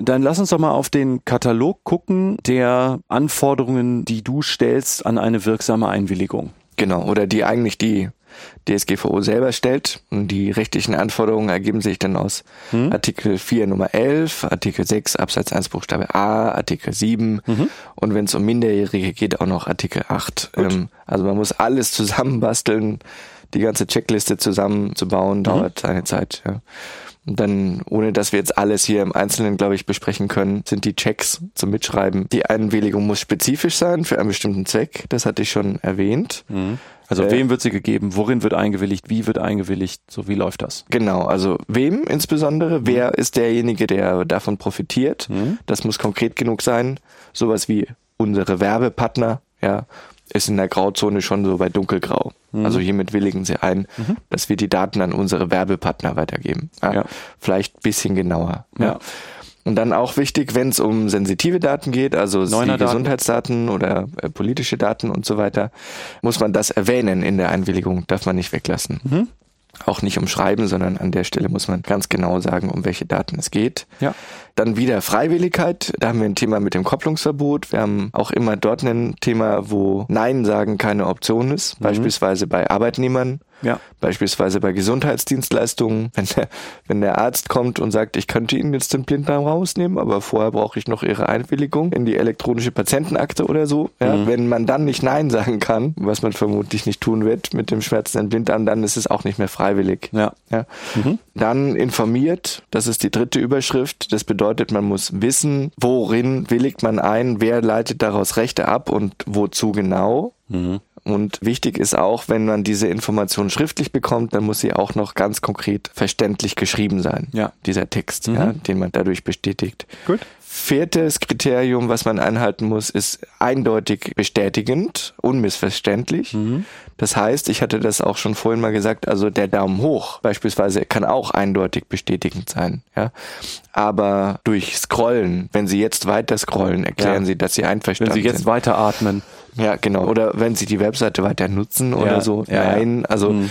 Dann lass uns doch mal auf den Katalog gucken der Anforderungen, die du stellst an eine wirksame Einwilligung. Genau, oder die eigentlich die DSGVO selber stellt. Und die rechtlichen Anforderungen ergeben sich dann aus hm? Artikel 4 Nummer 11, Artikel 6 Absatz 1 Buchstabe A, Artikel 7 mhm. und wenn es um Minderjährige geht, auch noch Artikel 8. Ähm, also man muss alles zusammenbasteln. Die ganze Checkliste zusammenzubauen, mhm. dauert mhm. eine Zeit. Ja. Und dann, ohne dass wir jetzt alles hier im Einzelnen, glaube ich, besprechen können, sind die Checks zum Mitschreiben. Die Einwilligung muss spezifisch sein für einen bestimmten Zweck. Das hatte ich schon erwähnt. Mhm. Also äh, wem wird sie gegeben? Worin wird eingewilligt? Wie wird eingewilligt? So wie läuft das? Genau, also wem insbesondere? Mhm. Wer ist derjenige, der davon profitiert? Mhm. Das muss konkret genug sein. Sowas wie unsere Werbepartner, ja, ist in der Grauzone schon so bei dunkelgrau. Mhm. Also hiermit willigen sie ein, mhm. dass wir die Daten an unsere Werbepartner weitergeben. Ja, ja. Vielleicht bisschen genauer. Ja. Und dann auch wichtig, wenn es um sensitive Daten geht, also Gesundheitsdaten oder äh, politische Daten und so weiter, muss man das erwähnen in der Einwilligung, darf man nicht weglassen. Mhm auch nicht umschreiben, sondern an der Stelle muss man ganz genau sagen, um welche Daten es geht. Ja. Dann wieder Freiwilligkeit. Da haben wir ein Thema mit dem Kopplungsverbot. Wir haben auch immer dort ein Thema, wo Nein sagen keine Option ist. Mhm. Beispielsweise bei Arbeitnehmern ja. Beispielsweise bei Gesundheitsdienstleistungen, wenn der, wenn der Arzt kommt und sagt, ich könnte Ihnen jetzt den Blinddarm rausnehmen, aber vorher brauche ich noch Ihre Einwilligung in die elektronische Patientenakte oder so. Ja, mhm. Wenn man dann nicht Nein sagen kann, was man vermutlich nicht tun wird mit dem schmerzenden Blinddarm, dann ist es auch nicht mehr freiwillig. Ja. ja. Mhm. Dann informiert, das ist die dritte Überschrift. Das bedeutet, man muss wissen, worin willigt man ein, wer leitet daraus Rechte ab und wozu genau. Mhm. Und wichtig ist auch, wenn man diese Information schriftlich bekommt, dann muss sie auch noch ganz konkret verständlich geschrieben sein. Ja. Dieser Text, mhm. ja, den man dadurch bestätigt. Gut. Viertes Kriterium, was man einhalten muss, ist eindeutig bestätigend, unmissverständlich. Mhm. Das heißt, ich hatte das auch schon vorhin mal gesagt, also der Daumen hoch beispielsweise kann auch eindeutig bestätigend sein. Ja? Aber durch Scrollen, wenn Sie jetzt weiter scrollen, erklären ja. Sie, dass Sie einverstanden sind. Wenn Sie jetzt sind. weiter atmen. Ja, genau. Oder wenn Sie die Webseite weiter nutzen oder ja, so. Ja, Nein, also mhm.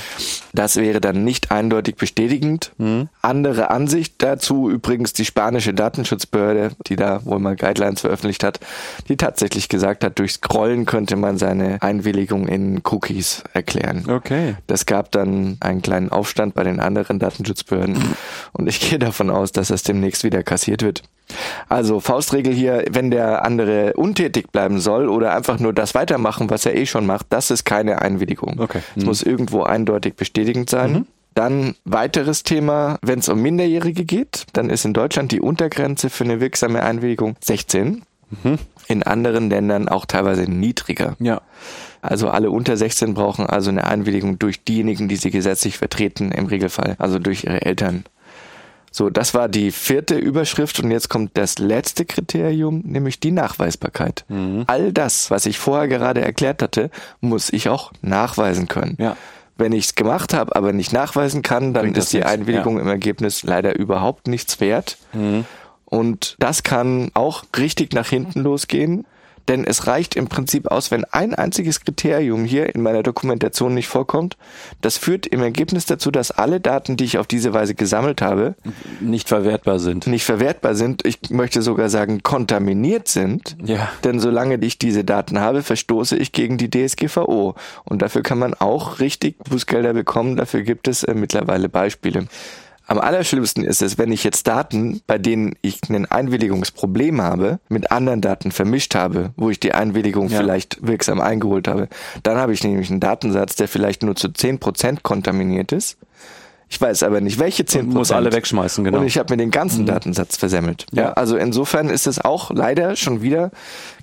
das wäre dann nicht eindeutig bestätigend. Mhm. Andere Ansicht dazu übrigens die spanische Datenschutzbehörde, die da wohl mal Guidelines veröffentlicht hat, die tatsächlich gesagt hat, durch Scrollen könnte man seine Einwilligung in Cookies erklären. Okay. Das gab dann einen kleinen Aufstand bei den anderen Datenschutzbehörden und ich gehe davon aus, dass das demnächst wieder kassiert wird. Also Faustregel hier, wenn der andere untätig bleiben soll oder einfach nur das weitermachen, was er eh schon macht, das ist keine Einwilligung. Okay. Es mhm. muss irgendwo eindeutig bestätigend sein. Mhm. Dann weiteres Thema, wenn es um Minderjährige geht, dann ist in Deutschland die Untergrenze für eine wirksame Einwilligung 16. Mhm. In anderen Ländern auch teilweise niedriger. Ja. Also alle unter 16 brauchen also eine Einwilligung durch diejenigen, die sie gesetzlich vertreten, im Regelfall, also durch ihre Eltern. So, das war die vierte Überschrift und jetzt kommt das letzte Kriterium, nämlich die Nachweisbarkeit. Mhm. All das, was ich vorher gerade erklärt hatte, muss ich auch nachweisen können. Ja. Wenn ich es gemacht habe, aber nicht nachweisen kann, dann Bringt ist die Einwilligung ja. im Ergebnis leider überhaupt nichts wert. Mhm. Und das kann auch richtig nach hinten losgehen. Denn es reicht im Prinzip aus, wenn ein einziges Kriterium hier in meiner Dokumentation nicht vorkommt. Das führt im Ergebnis dazu, dass alle Daten, die ich auf diese Weise gesammelt habe, nicht verwertbar sind. Nicht verwertbar sind. Ich möchte sogar sagen, kontaminiert sind. Ja. Denn solange ich diese Daten habe, verstoße ich gegen die DSGVO. Und dafür kann man auch richtig Bußgelder bekommen. Dafür gibt es äh, mittlerweile Beispiele. Am allerschlimmsten ist es, wenn ich jetzt Daten, bei denen ich ein Einwilligungsproblem habe, mit anderen Daten vermischt habe, wo ich die Einwilligung ja. vielleicht wirksam eingeholt habe. Dann habe ich nämlich einen Datensatz, der vielleicht nur zu 10% kontaminiert ist. Ich weiß aber nicht, welche 10%. Und muss alle wegschmeißen, genau. Und ich habe mir den ganzen mhm. Datensatz versemmelt. Ja. ja. Also insofern ist es auch leider schon wieder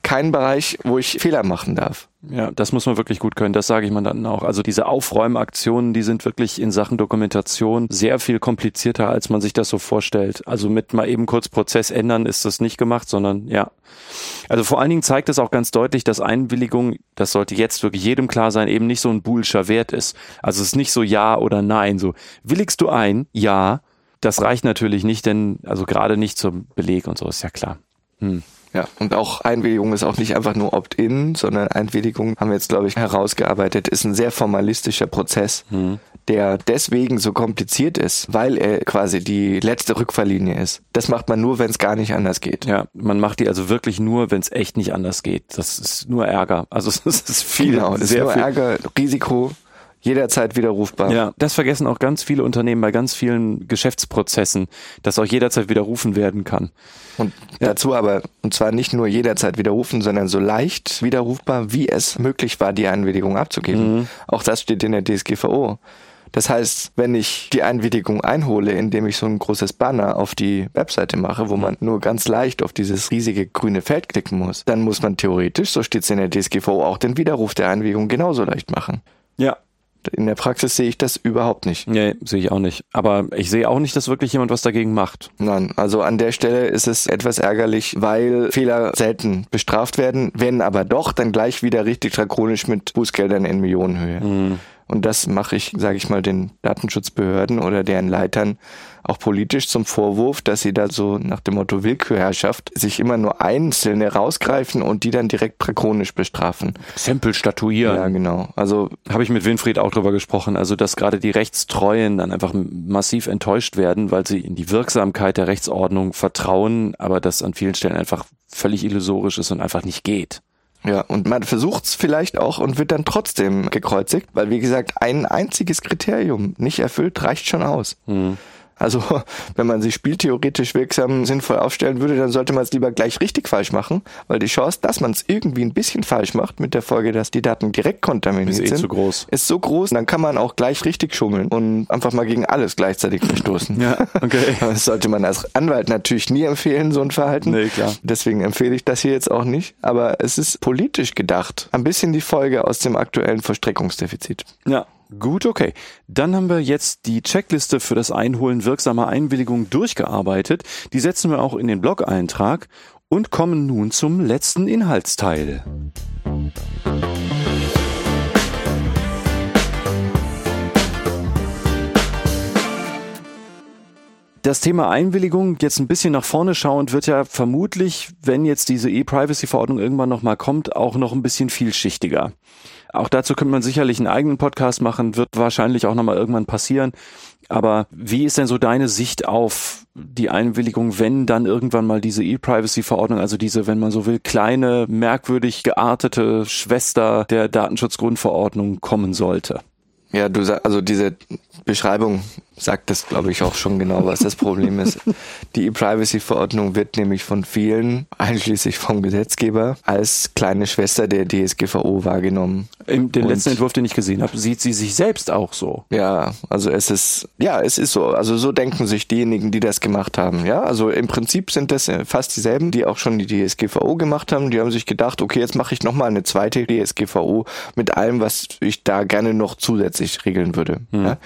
kein Bereich, wo ich Fehler machen darf. Ja, das muss man wirklich gut können. Das sage ich mal dann auch. Also diese Aufräumaktionen, die sind wirklich in Sachen Dokumentation sehr viel komplizierter, als man sich das so vorstellt. Also mit mal eben kurz Prozess ändern ist das nicht gemacht, sondern ja. Also vor allen Dingen zeigt es auch ganz deutlich, dass Einwilligung, das sollte jetzt wirklich jedem klar sein, eben nicht so ein bullscher Wert ist. Also es ist nicht so ja oder nein. So willigst du ein? Ja. Das reicht natürlich nicht, denn also gerade nicht zum Beleg und so ist ja klar. Hm. Ja, und auch Einwilligung ist auch nicht einfach nur Opt-in, sondern Einwilligung, haben wir jetzt, glaube ich, herausgearbeitet, ist ein sehr formalistischer Prozess, mhm. der deswegen so kompliziert ist, weil er quasi die letzte Rückfalllinie ist. Das macht man nur, wenn es gar nicht anders geht. Ja, man macht die also wirklich nur, wenn es echt nicht anders geht. Das ist nur Ärger. Also es ist viel. Genau, das ist nur viel. Ärger, Risiko, jederzeit widerrufbar. Ja, das vergessen auch ganz viele Unternehmen bei ganz vielen Geschäftsprozessen, dass auch jederzeit widerrufen werden kann. Und ja. dazu aber, und zwar nicht nur jederzeit widerrufen, sondern so leicht widerrufbar, wie es möglich war, die Einwilligung abzugeben. Mhm. Auch das steht in der DSGVO. Das heißt, wenn ich die Einwilligung einhole, indem ich so ein großes Banner auf die Webseite mache, wo man nur ganz leicht auf dieses riesige grüne Feld klicken muss, dann muss man theoretisch, so steht es in der DSGVO, auch den Widerruf der Einwilligung genauso leicht machen. Ja, in der Praxis sehe ich das überhaupt nicht. Nee, sehe ich auch nicht. Aber ich sehe auch nicht, dass wirklich jemand was dagegen macht. Nein, also an der Stelle ist es etwas ärgerlich, weil Fehler selten bestraft werden, wenn aber doch, dann gleich wieder richtig drakonisch mit Bußgeldern in Millionenhöhe. Mhm. Und das mache ich, sage ich mal, den Datenschutzbehörden oder deren Leitern auch politisch zum Vorwurf, dass sie da so nach dem Motto Willkürherrschaft sich immer nur Einzelne rausgreifen und die dann direkt drakonisch bestrafen. Tempel statuieren. Ja, genau. Also habe ich mit Winfried auch drüber gesprochen, also dass gerade die Rechtstreuen dann einfach massiv enttäuscht werden, weil sie in die Wirksamkeit der Rechtsordnung vertrauen, aber das an vielen Stellen einfach völlig illusorisch ist und einfach nicht geht. Ja, und man versucht's vielleicht auch und wird dann trotzdem gekreuzigt, weil wie gesagt, ein einziges Kriterium nicht erfüllt, reicht schon aus. Mhm. Also wenn man sich spieltheoretisch wirksam sinnvoll aufstellen würde, dann sollte man es lieber gleich richtig falsch machen, weil die Chance, dass man es irgendwie ein bisschen falsch macht, mit der Folge, dass die Daten direkt kontaminiert ist eh sind, groß. ist so groß, dann kann man auch gleich richtig schummeln und einfach mal gegen alles gleichzeitig verstoßen. Ja, okay. Das sollte man als Anwalt natürlich nie empfehlen, so ein Verhalten. Nee, klar. Deswegen empfehle ich das hier jetzt auch nicht. Aber es ist politisch gedacht. Ein bisschen die Folge aus dem aktuellen Verstreckungsdefizit. Ja, Gut, okay. Dann haben wir jetzt die Checkliste für das Einholen wirksamer Einwilligungen durchgearbeitet. Die setzen wir auch in den Blog-Eintrag und kommen nun zum letzten Inhaltsteil. Das Thema Einwilligung, jetzt ein bisschen nach vorne schauend, wird ja vermutlich, wenn jetzt diese E-Privacy-Verordnung irgendwann nochmal kommt, auch noch ein bisschen vielschichtiger. Auch dazu könnte man sicherlich einen eigenen Podcast machen, wird wahrscheinlich auch nochmal irgendwann passieren. Aber wie ist denn so deine Sicht auf die Einwilligung, wenn dann irgendwann mal diese E-Privacy-Verordnung, also diese, wenn man so will, kleine, merkwürdig geartete Schwester der Datenschutzgrundverordnung kommen sollte? Ja, du sagst, also diese Beschreibung sagt das, glaube ich, auch schon genau, was das Problem ist. Die E-Privacy-Verordnung wird nämlich von vielen, einschließlich vom Gesetzgeber, als kleine Schwester der DSGVO wahrgenommen. In den letzten Entwurf, den ich gesehen habe, sieht sie sich selbst auch so. Ja, also es ist, ja, es ist so. Also so denken sich diejenigen, die das gemacht haben. Ja, also im Prinzip sind das fast dieselben, die auch schon die DSGVO gemacht haben. Die haben sich gedacht, okay, jetzt mache ich nochmal eine zweite DSGVO mit allem, was ich da gerne noch zusätzlich regeln würde. Mhm. Ja?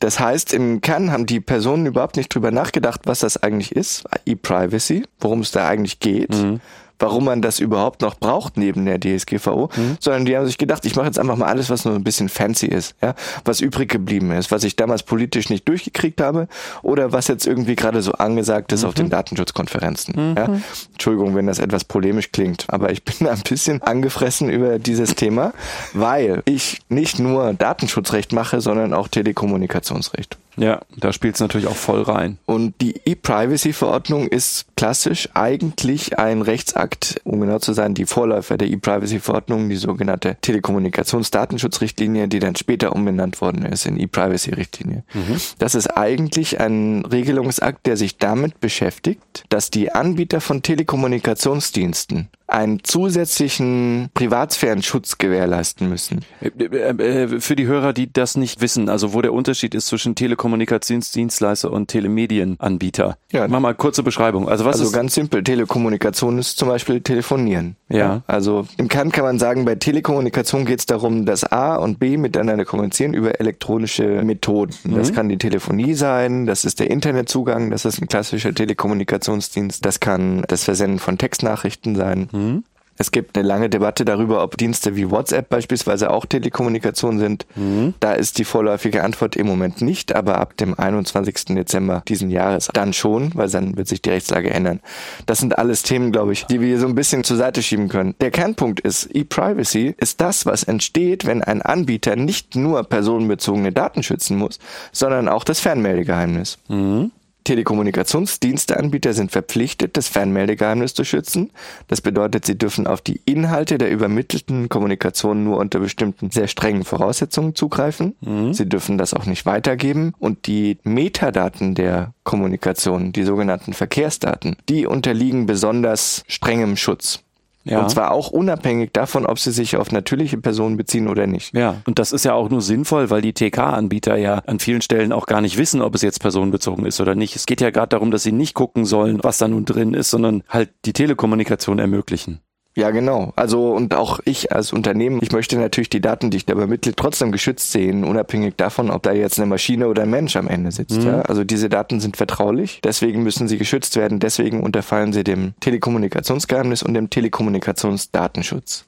Das heißt, im Kern haben die Personen überhaupt nicht drüber nachgedacht, was das eigentlich ist, E-Privacy, worum es da eigentlich geht. Mhm warum man das überhaupt noch braucht neben der DSGVO, mhm. sondern die haben sich gedacht, ich mache jetzt einfach mal alles, was nur ein bisschen fancy ist, ja, was übrig geblieben ist, was ich damals politisch nicht durchgekriegt habe oder was jetzt irgendwie gerade so angesagt ist mhm. auf den Datenschutzkonferenzen. Mhm. Ja. Entschuldigung, wenn das etwas polemisch klingt, aber ich bin ein bisschen angefressen über dieses Thema, weil ich nicht nur Datenschutzrecht mache, sondern auch Telekommunikationsrecht. Ja, da spielt es natürlich auch voll rein. Und die E-Privacy-Verordnung ist klassisch eigentlich ein Rechtsakt, um genau zu sein, die Vorläufer der E-Privacy-Verordnung, die sogenannte Telekommunikationsdatenschutzrichtlinie, die dann später umbenannt worden ist in E-Privacy-Richtlinie. Mhm. Das ist eigentlich ein Regelungsakt, der sich damit beschäftigt, dass die Anbieter von Telekommunikationsdiensten einen zusätzlichen Privatsphärenschutz gewährleisten müssen. Äh, äh, für die Hörer, die das nicht wissen, also wo der Unterschied ist zwischen Telekommunikationsdienstleister und Telemedienanbieter. Ja. Mach mal kurze Beschreibung. Also was also ist ganz simpel. Telekommunikation ist zum Beispiel Telefonieren. Ja. Also im Kern kann man sagen, bei Telekommunikation geht es darum, dass A und B miteinander kommunizieren über elektronische Methoden. Mhm. Das kann die Telefonie sein, das ist der Internetzugang, das ist ein klassischer Telekommunikationsdienst, das kann das Versenden von Textnachrichten sein. Mhm. Mhm. Es gibt eine lange Debatte darüber, ob Dienste wie WhatsApp beispielsweise auch Telekommunikation sind. Mhm. Da ist die vorläufige Antwort im Moment nicht, aber ab dem 21. Dezember diesen Jahres dann schon, weil dann wird sich die Rechtslage ändern. Das sind alles Themen, glaube ich, die wir so ein bisschen zur Seite schieben können. Der Kernpunkt ist, E-Privacy ist das, was entsteht, wenn ein Anbieter nicht nur personenbezogene Daten schützen muss, sondern auch das Fernmeldegeheimnis. Mhm. Telekommunikationsdiensteanbieter sind verpflichtet, das Fernmeldegeheimnis zu schützen. Das bedeutet, sie dürfen auf die Inhalte der übermittelten Kommunikation nur unter bestimmten sehr strengen Voraussetzungen zugreifen. Mhm. Sie dürfen das auch nicht weitergeben. Und die Metadaten der Kommunikation, die sogenannten Verkehrsdaten, die unterliegen besonders strengem Schutz. Ja. Und zwar auch unabhängig davon, ob sie sich auf natürliche Personen beziehen oder nicht. Ja, und das ist ja auch nur sinnvoll, weil die TK-Anbieter ja an vielen Stellen auch gar nicht wissen, ob es jetzt personenbezogen ist oder nicht. Es geht ja gerade darum, dass sie nicht gucken sollen, was da nun drin ist, sondern halt die Telekommunikation ermöglichen. Ja, genau. Also und auch ich als Unternehmen, ich möchte natürlich die Daten, die ich da übermittle, trotzdem geschützt sehen, unabhängig davon, ob da jetzt eine Maschine oder ein Mensch am Ende sitzt. Mhm. Ja? Also diese Daten sind vertraulich, deswegen müssen sie geschützt werden, deswegen unterfallen sie dem Telekommunikationsgeheimnis und dem Telekommunikationsdatenschutz.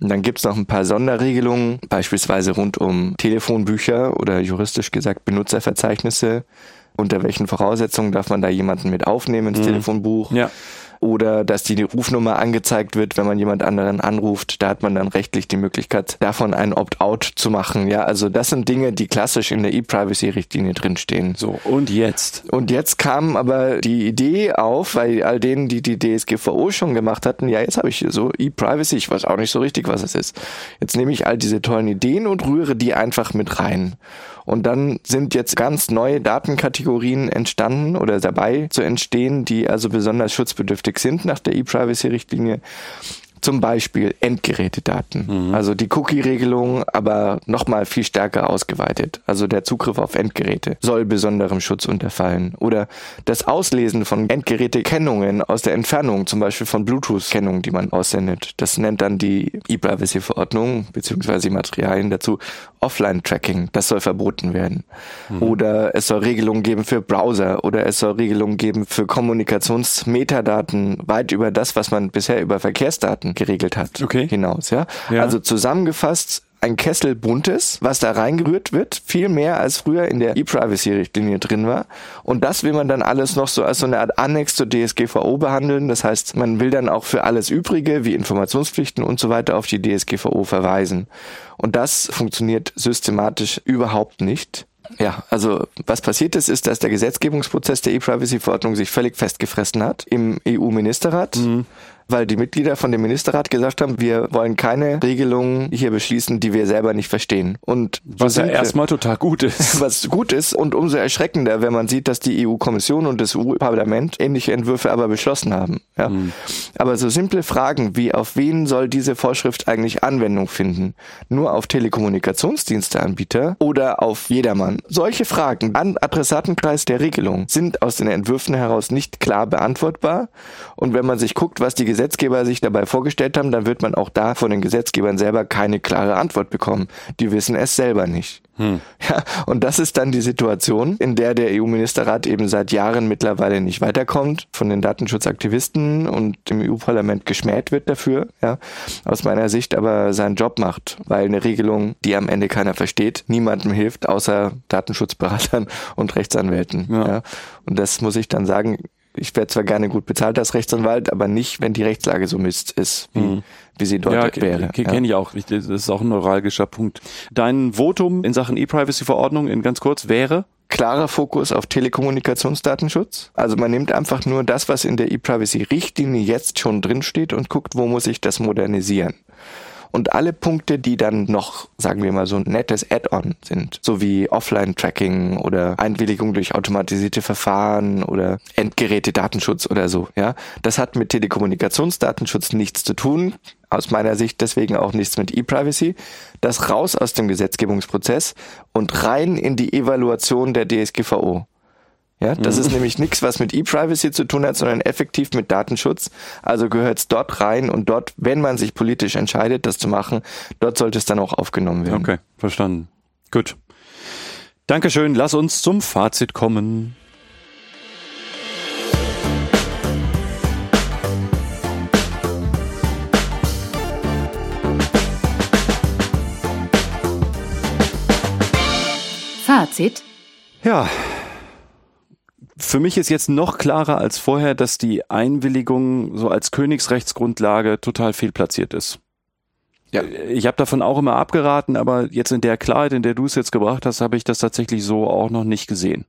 Und dann gibt's noch ein paar Sonderregelungen, beispielsweise rund um Telefonbücher oder juristisch gesagt Benutzerverzeichnisse. Unter welchen Voraussetzungen darf man da jemanden mit aufnehmen ins mhm. Telefonbuch? Ja oder dass die Rufnummer angezeigt wird, wenn man jemand anderen anruft. Da hat man dann rechtlich die Möglichkeit, davon ein Opt-out zu machen. Ja, also das sind Dinge, die klassisch in der E-Privacy-Richtlinie drinstehen. So, und jetzt? Und jetzt kam aber die Idee auf, weil all denen, die die DSGVO schon gemacht hatten, ja, jetzt habe ich hier so E-Privacy, ich weiß auch nicht so richtig, was es ist. Jetzt nehme ich all diese tollen Ideen und rühre die einfach mit rein. Und dann sind jetzt ganz neue Datenkategorien entstanden oder dabei zu entstehen, die also besonders schutzbedürftig sind nach der E-Privacy-Richtlinie. Zum Beispiel Endgerätedaten. Mhm. Also die Cookie-Regelung, aber nochmal viel stärker ausgeweitet. Also der Zugriff auf Endgeräte soll besonderem Schutz unterfallen. Oder das Auslesen von Endgerätekennungen aus der Entfernung, zum Beispiel von Bluetooth-Kennungen, die man aussendet. Das nennt dann die E-Privacy-Verordnung beziehungsweise die Materialien dazu Offline-Tracking. Das soll verboten werden. Mhm. Oder es soll Regelungen geben für Browser oder es soll Regelungen geben für Kommunikationsmetadaten weit über das, was man bisher über Verkehrsdaten Daten geregelt hat, okay. hinaus. Ja? ja? Also zusammengefasst ein Kessel buntes, was da reingerührt wird, viel mehr als früher in der E-Privacy-Richtlinie drin war. Und das will man dann alles noch so als so eine Art Annex zur DSGVO behandeln. Das heißt, man will dann auch für alles Übrige, wie Informationspflichten und so weiter, auf die DSGVO verweisen. Und das funktioniert systematisch überhaupt nicht. Ja, also was passiert ist, ist, dass der Gesetzgebungsprozess der E-Privacy-Verordnung sich völlig festgefressen hat im EU-Ministerrat. Mhm weil die Mitglieder von dem Ministerrat gesagt haben, wir wollen keine Regelungen hier beschließen, die wir selber nicht verstehen. Und was ja erstmal total gut ist. Was gut ist und umso erschreckender, wenn man sieht, dass die EU-Kommission und das EU-Parlament ähnliche Entwürfe aber beschlossen haben. Ja? Mhm. Aber so simple Fragen wie auf wen soll diese Vorschrift eigentlich Anwendung finden? Nur auf Telekommunikationsdiensteanbieter oder auf jedermann? Solche Fragen an Adressatenkreis der Regelung sind aus den Entwürfen heraus nicht klar beantwortbar. Und wenn man sich guckt, was die Gesetzgeber sich dabei vorgestellt haben, dann wird man auch da von den Gesetzgebern selber keine klare Antwort bekommen. Die wissen es selber nicht. Hm. Ja, und das ist dann die Situation, in der der EU-Ministerrat eben seit Jahren mittlerweile nicht weiterkommt, von den Datenschutzaktivisten und dem EU-Parlament geschmäht wird dafür, ja, aus meiner Sicht aber seinen Job macht, weil eine Regelung, die am Ende keiner versteht, niemandem hilft, außer Datenschutzberatern und Rechtsanwälten. Ja. ja. Und das muss ich dann sagen, ich werde zwar gerne gut bezahlt als Rechtsanwalt, aber nicht, wenn die Rechtslage so Mist ist, wie, mhm. wie sie dort ja, wäre. Kenne ja. ich auch. Das ist auch ein neuralgischer Punkt. Dein Votum in Sachen E-Privacy-Verordnung in ganz kurz wäre? klarer Fokus auf Telekommunikationsdatenschutz. Also man nimmt einfach nur das, was in der E-Privacy-Richtlinie jetzt schon drinsteht und guckt, wo muss ich das modernisieren. Und alle Punkte, die dann noch, sagen wir mal, so ein nettes Add-on sind, so wie Offline-Tracking oder Einwilligung durch automatisierte Verfahren oder Endgeräte-Datenschutz oder so, ja, das hat mit Telekommunikationsdatenschutz nichts zu tun. Aus meiner Sicht deswegen auch nichts mit E-Privacy. Das raus aus dem Gesetzgebungsprozess und rein in die Evaluation der DSGVO. Ja, das mhm. ist nämlich nichts, was mit E-Privacy zu tun hat, sondern effektiv mit Datenschutz. Also gehört es dort rein und dort, wenn man sich politisch entscheidet, das zu machen, dort sollte es dann auch aufgenommen werden. Okay, verstanden. Gut. Dankeschön. Lass uns zum Fazit kommen. Fazit. Ja, für mich ist jetzt noch klarer als vorher, dass die Einwilligung so als Königsrechtsgrundlage total fehlplatziert ist. Ja. Ich habe davon auch immer abgeraten, aber jetzt in der Klarheit, in der du es jetzt gebracht hast, habe ich das tatsächlich so auch noch nicht gesehen.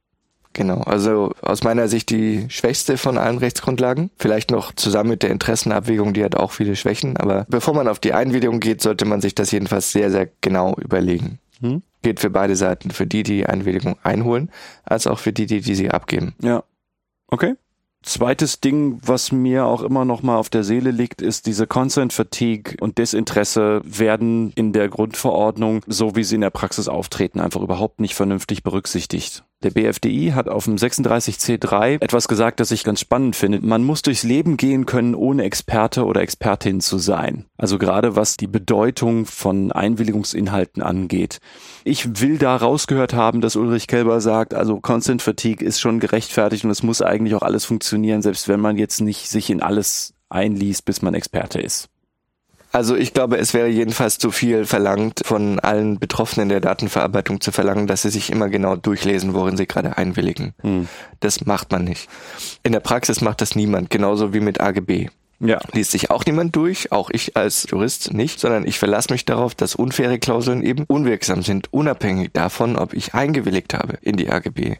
Genau, also aus meiner Sicht die schwächste von allen Rechtsgrundlagen. Vielleicht noch zusammen mit der Interessenabwägung, die hat auch viele Schwächen. Aber bevor man auf die Einwilligung geht, sollte man sich das jedenfalls sehr, sehr genau überlegen. Hm? Geht für beide Seiten, für die, die Einwilligung einholen, als auch für die, die, die sie abgeben. Ja. Okay. Zweites Ding, was mir auch immer noch mal auf der Seele liegt, ist diese Consent Fatigue und Desinteresse werden in der Grundverordnung, so wie sie in der Praxis auftreten, einfach überhaupt nicht vernünftig berücksichtigt. Der BFDI hat auf dem 36C3 etwas gesagt, das ich ganz spannend finde. Man muss durchs Leben gehen können, ohne Experte oder Expertin zu sein. Also gerade was die Bedeutung von Einwilligungsinhalten angeht. Ich will da rausgehört haben, dass Ulrich Kelber sagt, also Constant Fatigue ist schon gerechtfertigt und es muss eigentlich auch alles funktionieren, selbst wenn man jetzt nicht sich in alles einliest, bis man Experte ist. Also ich glaube, es wäre jedenfalls zu viel verlangt, von allen Betroffenen der Datenverarbeitung zu verlangen, dass sie sich immer genau durchlesen, worin sie gerade einwilligen. Hm. Das macht man nicht. In der Praxis macht das niemand, genauso wie mit AGB. Ja. Liest sich auch niemand durch, auch ich als Jurist nicht, sondern ich verlasse mich darauf, dass unfaire Klauseln eben unwirksam sind, unabhängig davon, ob ich eingewilligt habe in die AGB.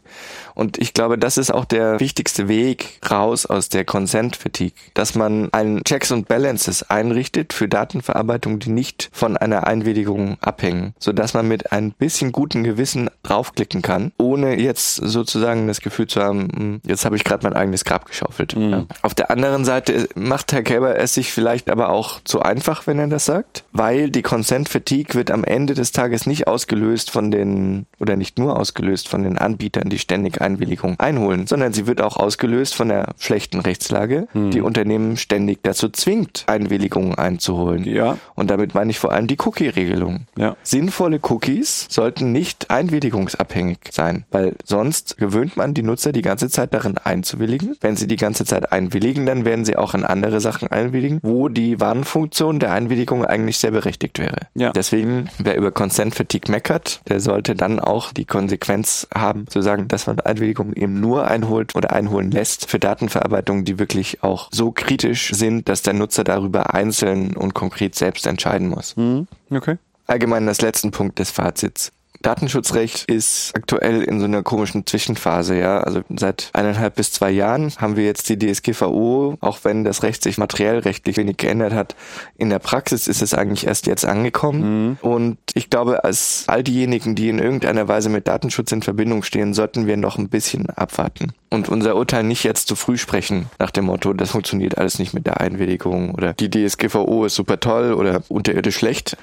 Und ich glaube, das ist auch der wichtigste Weg raus aus der Consent Fatigue, dass man einen Checks und Balances einrichtet für Datenverarbeitung, die nicht von einer Einwilligung abhängen, so dass man mit ein bisschen guten Gewissen draufklicken kann, ohne jetzt sozusagen das Gefühl zu haben, hm, jetzt habe ich gerade mein eigenes Grab geschaufelt. Mhm. Auf der anderen Seite macht Herr Kälber es sich vielleicht aber auch zu einfach, wenn er das sagt, weil die Consent Fatigue wird am Ende des Tages nicht ausgelöst von den, oder nicht nur ausgelöst von den Anbietern, die ständig Einwilligung einholen, sondern sie wird auch ausgelöst von der schlechten Rechtslage, hm. die Unternehmen ständig dazu zwingt, Einwilligungen einzuholen. Ja. Und damit meine ich vor allem die Cookie-Regelung. Ja. Sinnvolle Cookies sollten nicht einwilligungsabhängig sein, weil sonst gewöhnt man die Nutzer die ganze Zeit darin einzuwilligen. Wenn sie die ganze Zeit einwilligen, dann werden sie auch in andere Sachen einwilligen, wo die Warnfunktion der Einwilligung eigentlich sehr berechtigt wäre. Ja. Deswegen, wer über Consent Fatigue meckert, der sollte dann auch die Konsequenz haben, zu sagen, dass man Einwilligung eben nur einholt oder einholen lässt für Datenverarbeitungen, die wirklich auch so kritisch sind, dass der Nutzer darüber einzeln und konkret selbst entscheiden muss. Mhm. Okay. Allgemein das letzten Punkt des Fazits. Datenschutzrecht ist aktuell in so einer komischen Zwischenphase, ja. Also seit eineinhalb bis zwei Jahren haben wir jetzt die DSGVO, auch wenn das Recht sich materiell rechtlich wenig geändert hat. In der Praxis ist es eigentlich erst jetzt angekommen. Mhm. Und ich glaube, als all diejenigen, die in irgendeiner Weise mit Datenschutz in Verbindung stehen, sollten wir noch ein bisschen abwarten und unser Urteil nicht jetzt zu früh sprechen nach dem Motto, das funktioniert alles nicht mit der Einwilligung oder die DSGVO ist super toll oder unterirdisch schlecht,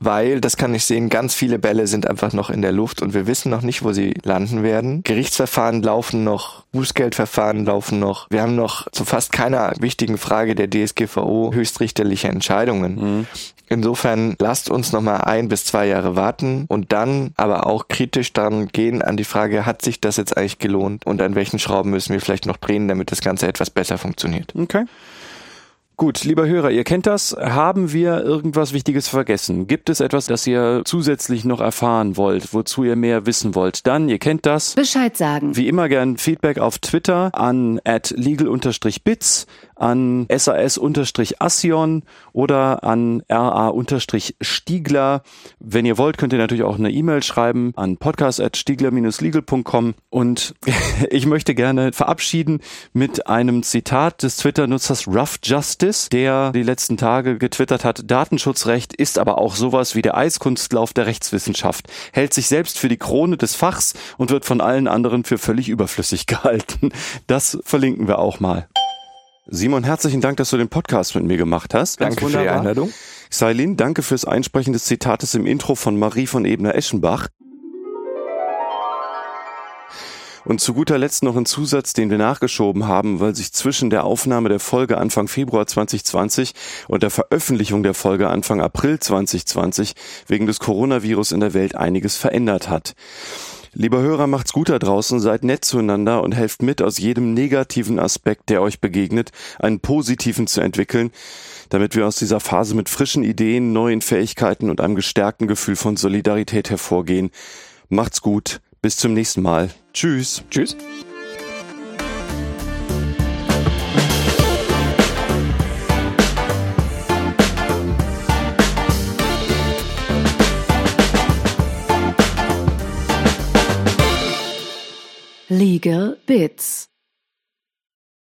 weil, das kann ich sehen, ganz viele Bälle sind einfach noch in der Luft und wir wissen noch nicht, wo sie landen werden. Gerichtsverfahren laufen noch, Bußgeldverfahren laufen noch. Wir haben noch zu fast keiner wichtigen Frage der DSGVO höchstrichterliche Entscheidungen. Mhm. Insofern lasst uns noch mal ein bis zwei Jahre warten und dann aber auch kritisch dann gehen an die Frage, hat sich das jetzt eigentlich gelohnt und an welchen Schrauben müssen wir vielleicht noch drehen, damit das Ganze etwas besser funktioniert. Okay. Gut, lieber Hörer, ihr kennt das. Haben wir irgendwas Wichtiges vergessen? Gibt es etwas, das ihr zusätzlich noch erfahren wollt, wozu ihr mehr wissen wollt? Dann, ihr kennt das. Bescheid sagen. Wie immer gern Feedback auf Twitter an at legal-bits an SAS-Assion oder an RA-Stiegler. Wenn ihr wollt, könnt ihr natürlich auch eine E-Mail schreiben an podcast.stiegler-legal.com und ich möchte gerne verabschieden mit einem Zitat des Twitter-Nutzers Rough Justice, der die letzten Tage getwittert hat, Datenschutzrecht ist aber auch sowas wie der Eiskunstlauf der Rechtswissenschaft, hält sich selbst für die Krone des Fachs und wird von allen anderen für völlig überflüssig gehalten. Das verlinken wir auch mal. Simon, herzlichen Dank, dass du den Podcast mit mir gemacht hast. Ganz danke wunderbar. für die Einladung. Sailin, danke fürs Einsprechen des Zitates im Intro von Marie von Ebner-Eschenbach. Und zu guter Letzt noch ein Zusatz, den wir nachgeschoben haben, weil sich zwischen der Aufnahme der Folge Anfang Februar 2020 und der Veröffentlichung der Folge Anfang April 2020 wegen des Coronavirus in der Welt einiges verändert hat. Lieber Hörer, macht's gut da draußen, seid nett zueinander und helft mit, aus jedem negativen Aspekt, der euch begegnet, einen positiven zu entwickeln, damit wir aus dieser Phase mit frischen Ideen, neuen Fähigkeiten und einem gestärkten Gefühl von Solidarität hervorgehen. Macht's gut, bis zum nächsten Mal. Tschüss. Tschüss. Legal Bits